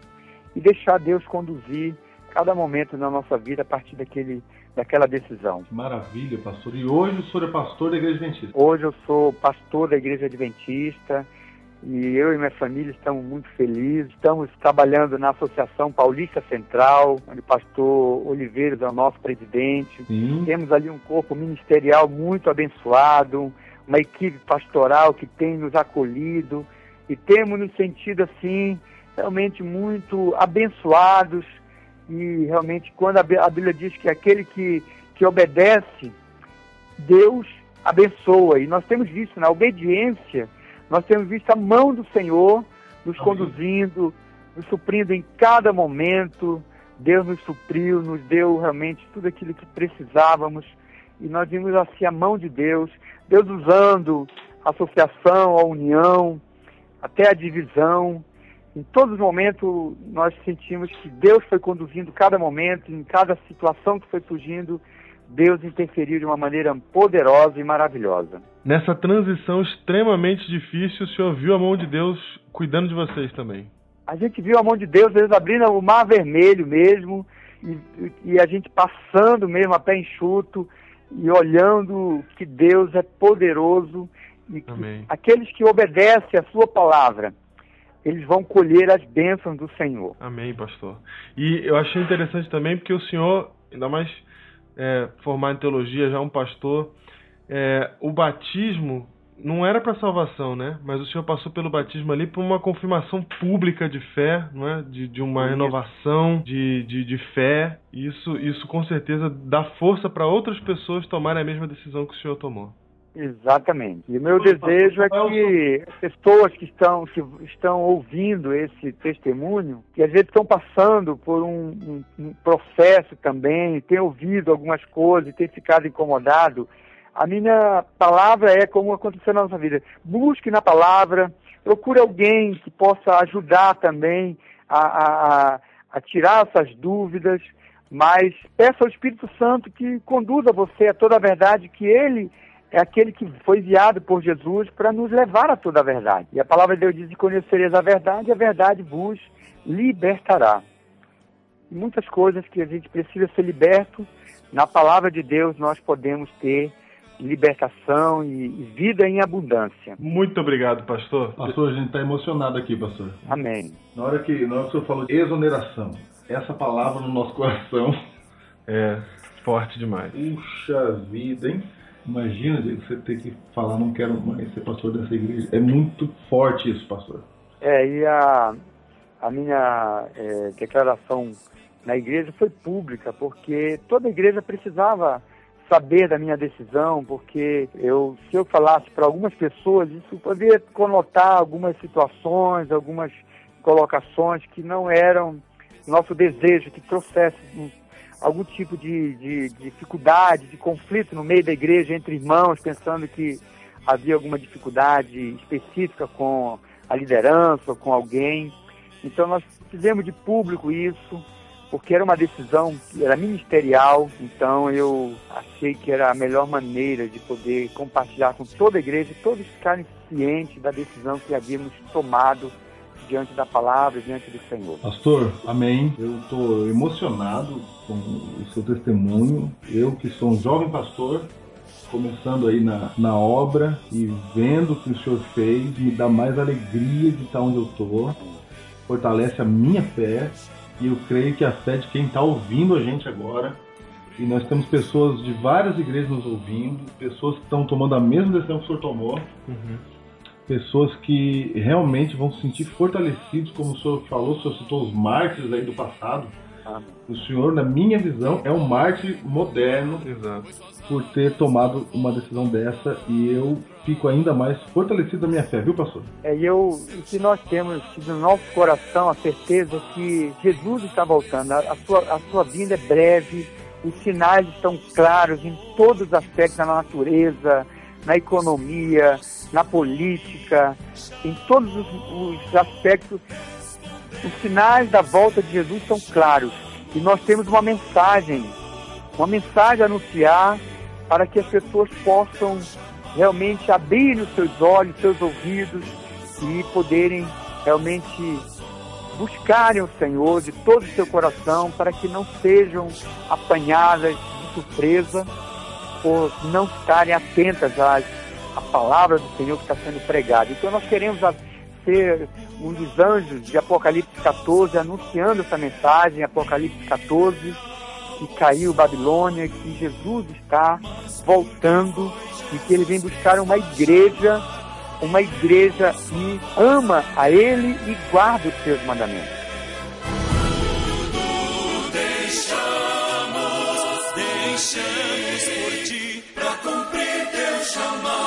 e deixar Deus conduzir cada momento na nossa vida a partir daquele, daquela decisão. Maravilha, pastor. E hoje o senhor é pastor da igreja adventista. Hoje eu sou pastor da Igreja Adventista e eu e minha família estamos muito felizes. Estamos trabalhando na Associação Paulista Central, onde o pastor Oliveira é o nosso presidente. Sim. Temos ali um corpo ministerial muito abençoado, uma equipe pastoral que tem nos acolhido e temos nos sentido assim realmente muito abençoados e realmente quando a Bí- a Bíblia diz que aquele que, que obedece, Deus abençoa. E nós temos visto na obediência, nós temos visto a mão do Senhor nos conduzindo, nos suprindo em cada momento. Deus nos supriu, nos deu realmente tudo aquilo que precisávamos. E nós vimos assim a mão de Deus, Deus usando a associação, a união, até a divisão. Em todos os momentos nós sentimos que Deus foi conduzindo cada momento, em cada situação que foi surgindo, Deus interferiu de uma maneira poderosa e maravilhosa. Nessa transição extremamente difícil, o senhor viu a mão de Deus cuidando de vocês também. A gente viu a mão de Deus, Deus abrindo o mar vermelho mesmo, e, e a gente passando mesmo a pé enxuto e olhando que Deus é poderoso e que Amém. aqueles que obedecem a sua palavra, eles vão colher as bênçãos do Senhor. Amém, pastor. E eu achei interessante também porque o senhor, ainda mais é, formado em teologia, já um pastor, é, o batismo não era para salvação, né? Mas o senhor passou pelo batismo ali por uma confirmação pública de fé, não é? De, de uma renovação de, de, de fé. Isso, isso com certeza dá força para outras pessoas tomarem a mesma decisão que o senhor tomou. Exatamente. E o meu Pois, desejo é que as pessoas que estão, que estão ouvindo esse testemunho, que às vezes estão passando por um, um- um processo também, têm ouvido algumas coisas, têm ficado incomodado, a minha palavra é como aconteceu na nossa vida. Busque na palavra, procure alguém que possa ajudar também a, a- a tirar essas dúvidas, mas peça ao Espírito Santo que conduza você a toda a verdade, que Ele é aquele que foi enviado por Jesus para nos levar a toda a verdade. E a palavra de Deus diz: "E conhecereis a verdade, e a verdade vos libertará". E muitas coisas que a gente precisa ser liberto, na palavra de Deus nós podemos ter libertação e, e vida em abundância. Muito obrigado, pastor. Pastor, a gente está emocionado aqui, pastor. Amém. Na hora que, na hora que o senhor falou de exoneração, essa palavra no nosso coração, É forte demais. puxa vida, hein? Imagina você ter que falar, não quero mais ser pastor dessa igreja. É muito forte isso, pastor. É, e a, a minha é, declaração na igreja foi pública, porque toda a igreja precisava saber da minha decisão, porque eu, se eu falasse para algumas pessoas, isso poderia conotar algumas situações, algumas colocações que não eram nosso desejo, que trouxesse um- algum tipo de, de dificuldade, de conflito no meio da igreja entre irmãos, pensando que havia alguma dificuldade específica com a liderança com alguém. Então nós fizemos de público isso, porque era uma decisão era ministerial, então eu achei que era a melhor maneira de poder compartilhar com toda a igreja todos ficarem cientes da decisão que havíamos tomado diante da palavra, diante do Senhor. Pastor, amém. Eu estou emocionado com o seu testemunho. Eu que sou um jovem pastor, começando aí na, na obra e vendo o que o senhor fez, me dá mais alegria de estar onde eu estou. Fortalece a minha fé e eu creio que a fé de quem está ouvindo a gente agora. E nós temos pessoas de várias igrejas nos ouvindo, pessoas que estão tomando a mesma decisão que o senhor tomou pessoas que realmente vão se sentir fortalecidos, como o senhor falou, o senhor citou os mártires aí do passado. O senhor, na minha visão, é um mártir moderno Exato. por ter tomado uma decisão dessa e eu fico ainda mais fortalecido da minha fé, viu, pastor? É, e eu, o que nós temos no nosso coração a certeza que Jesus está voltando, a, a sua, a sua vinda é breve, os sinais estão claros em todos os aspectos da natureza, na economia, na política, em todos os, os aspectos. Os sinais da volta de Jesus são claros e nós temos uma mensagem, uma mensagem a anunciar para que as pessoas possam realmente abrir os seus olhos, seus ouvidos e poderem realmente buscarem o Senhor de todo o seu coração para que não sejam apanhadas de surpresa por não estarem atentas às, à palavra do Senhor que está sendo pregada. Então nós queremos a- ser um dos anjos de Apocalipse 14 anunciando essa mensagem, Apocalipse 14, que caiu Babilônia, que Jesus está voltando e que ele vem buscar uma igreja, uma igreja que ama a ele e guarda os seus mandamentos. Deixamos, deixamos por ti pra cumprir teu chamar.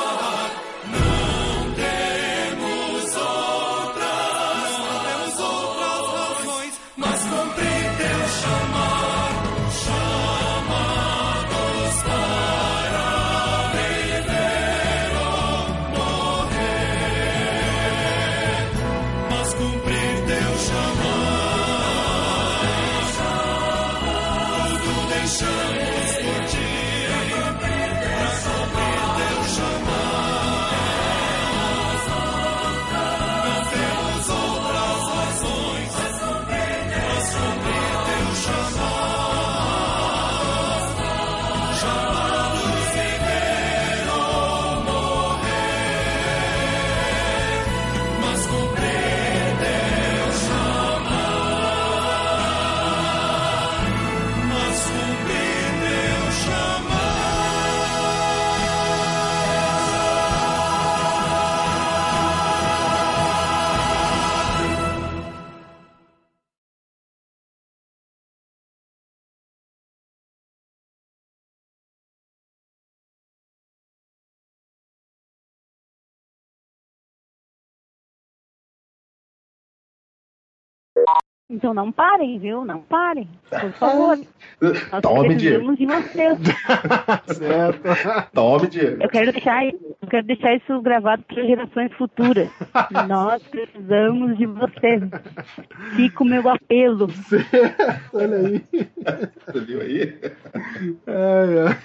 Então não parem, viu? Não parem. Por favor. Nós Tome, Diego. precisamos de vocês. certo. Tome, Diego. Eu quero deixar, eu quero deixar isso gravado para gerações futuras. Nós precisamos de vocês. Fica o meu apelo. Olha aí. Você viu aí? Ai, ai.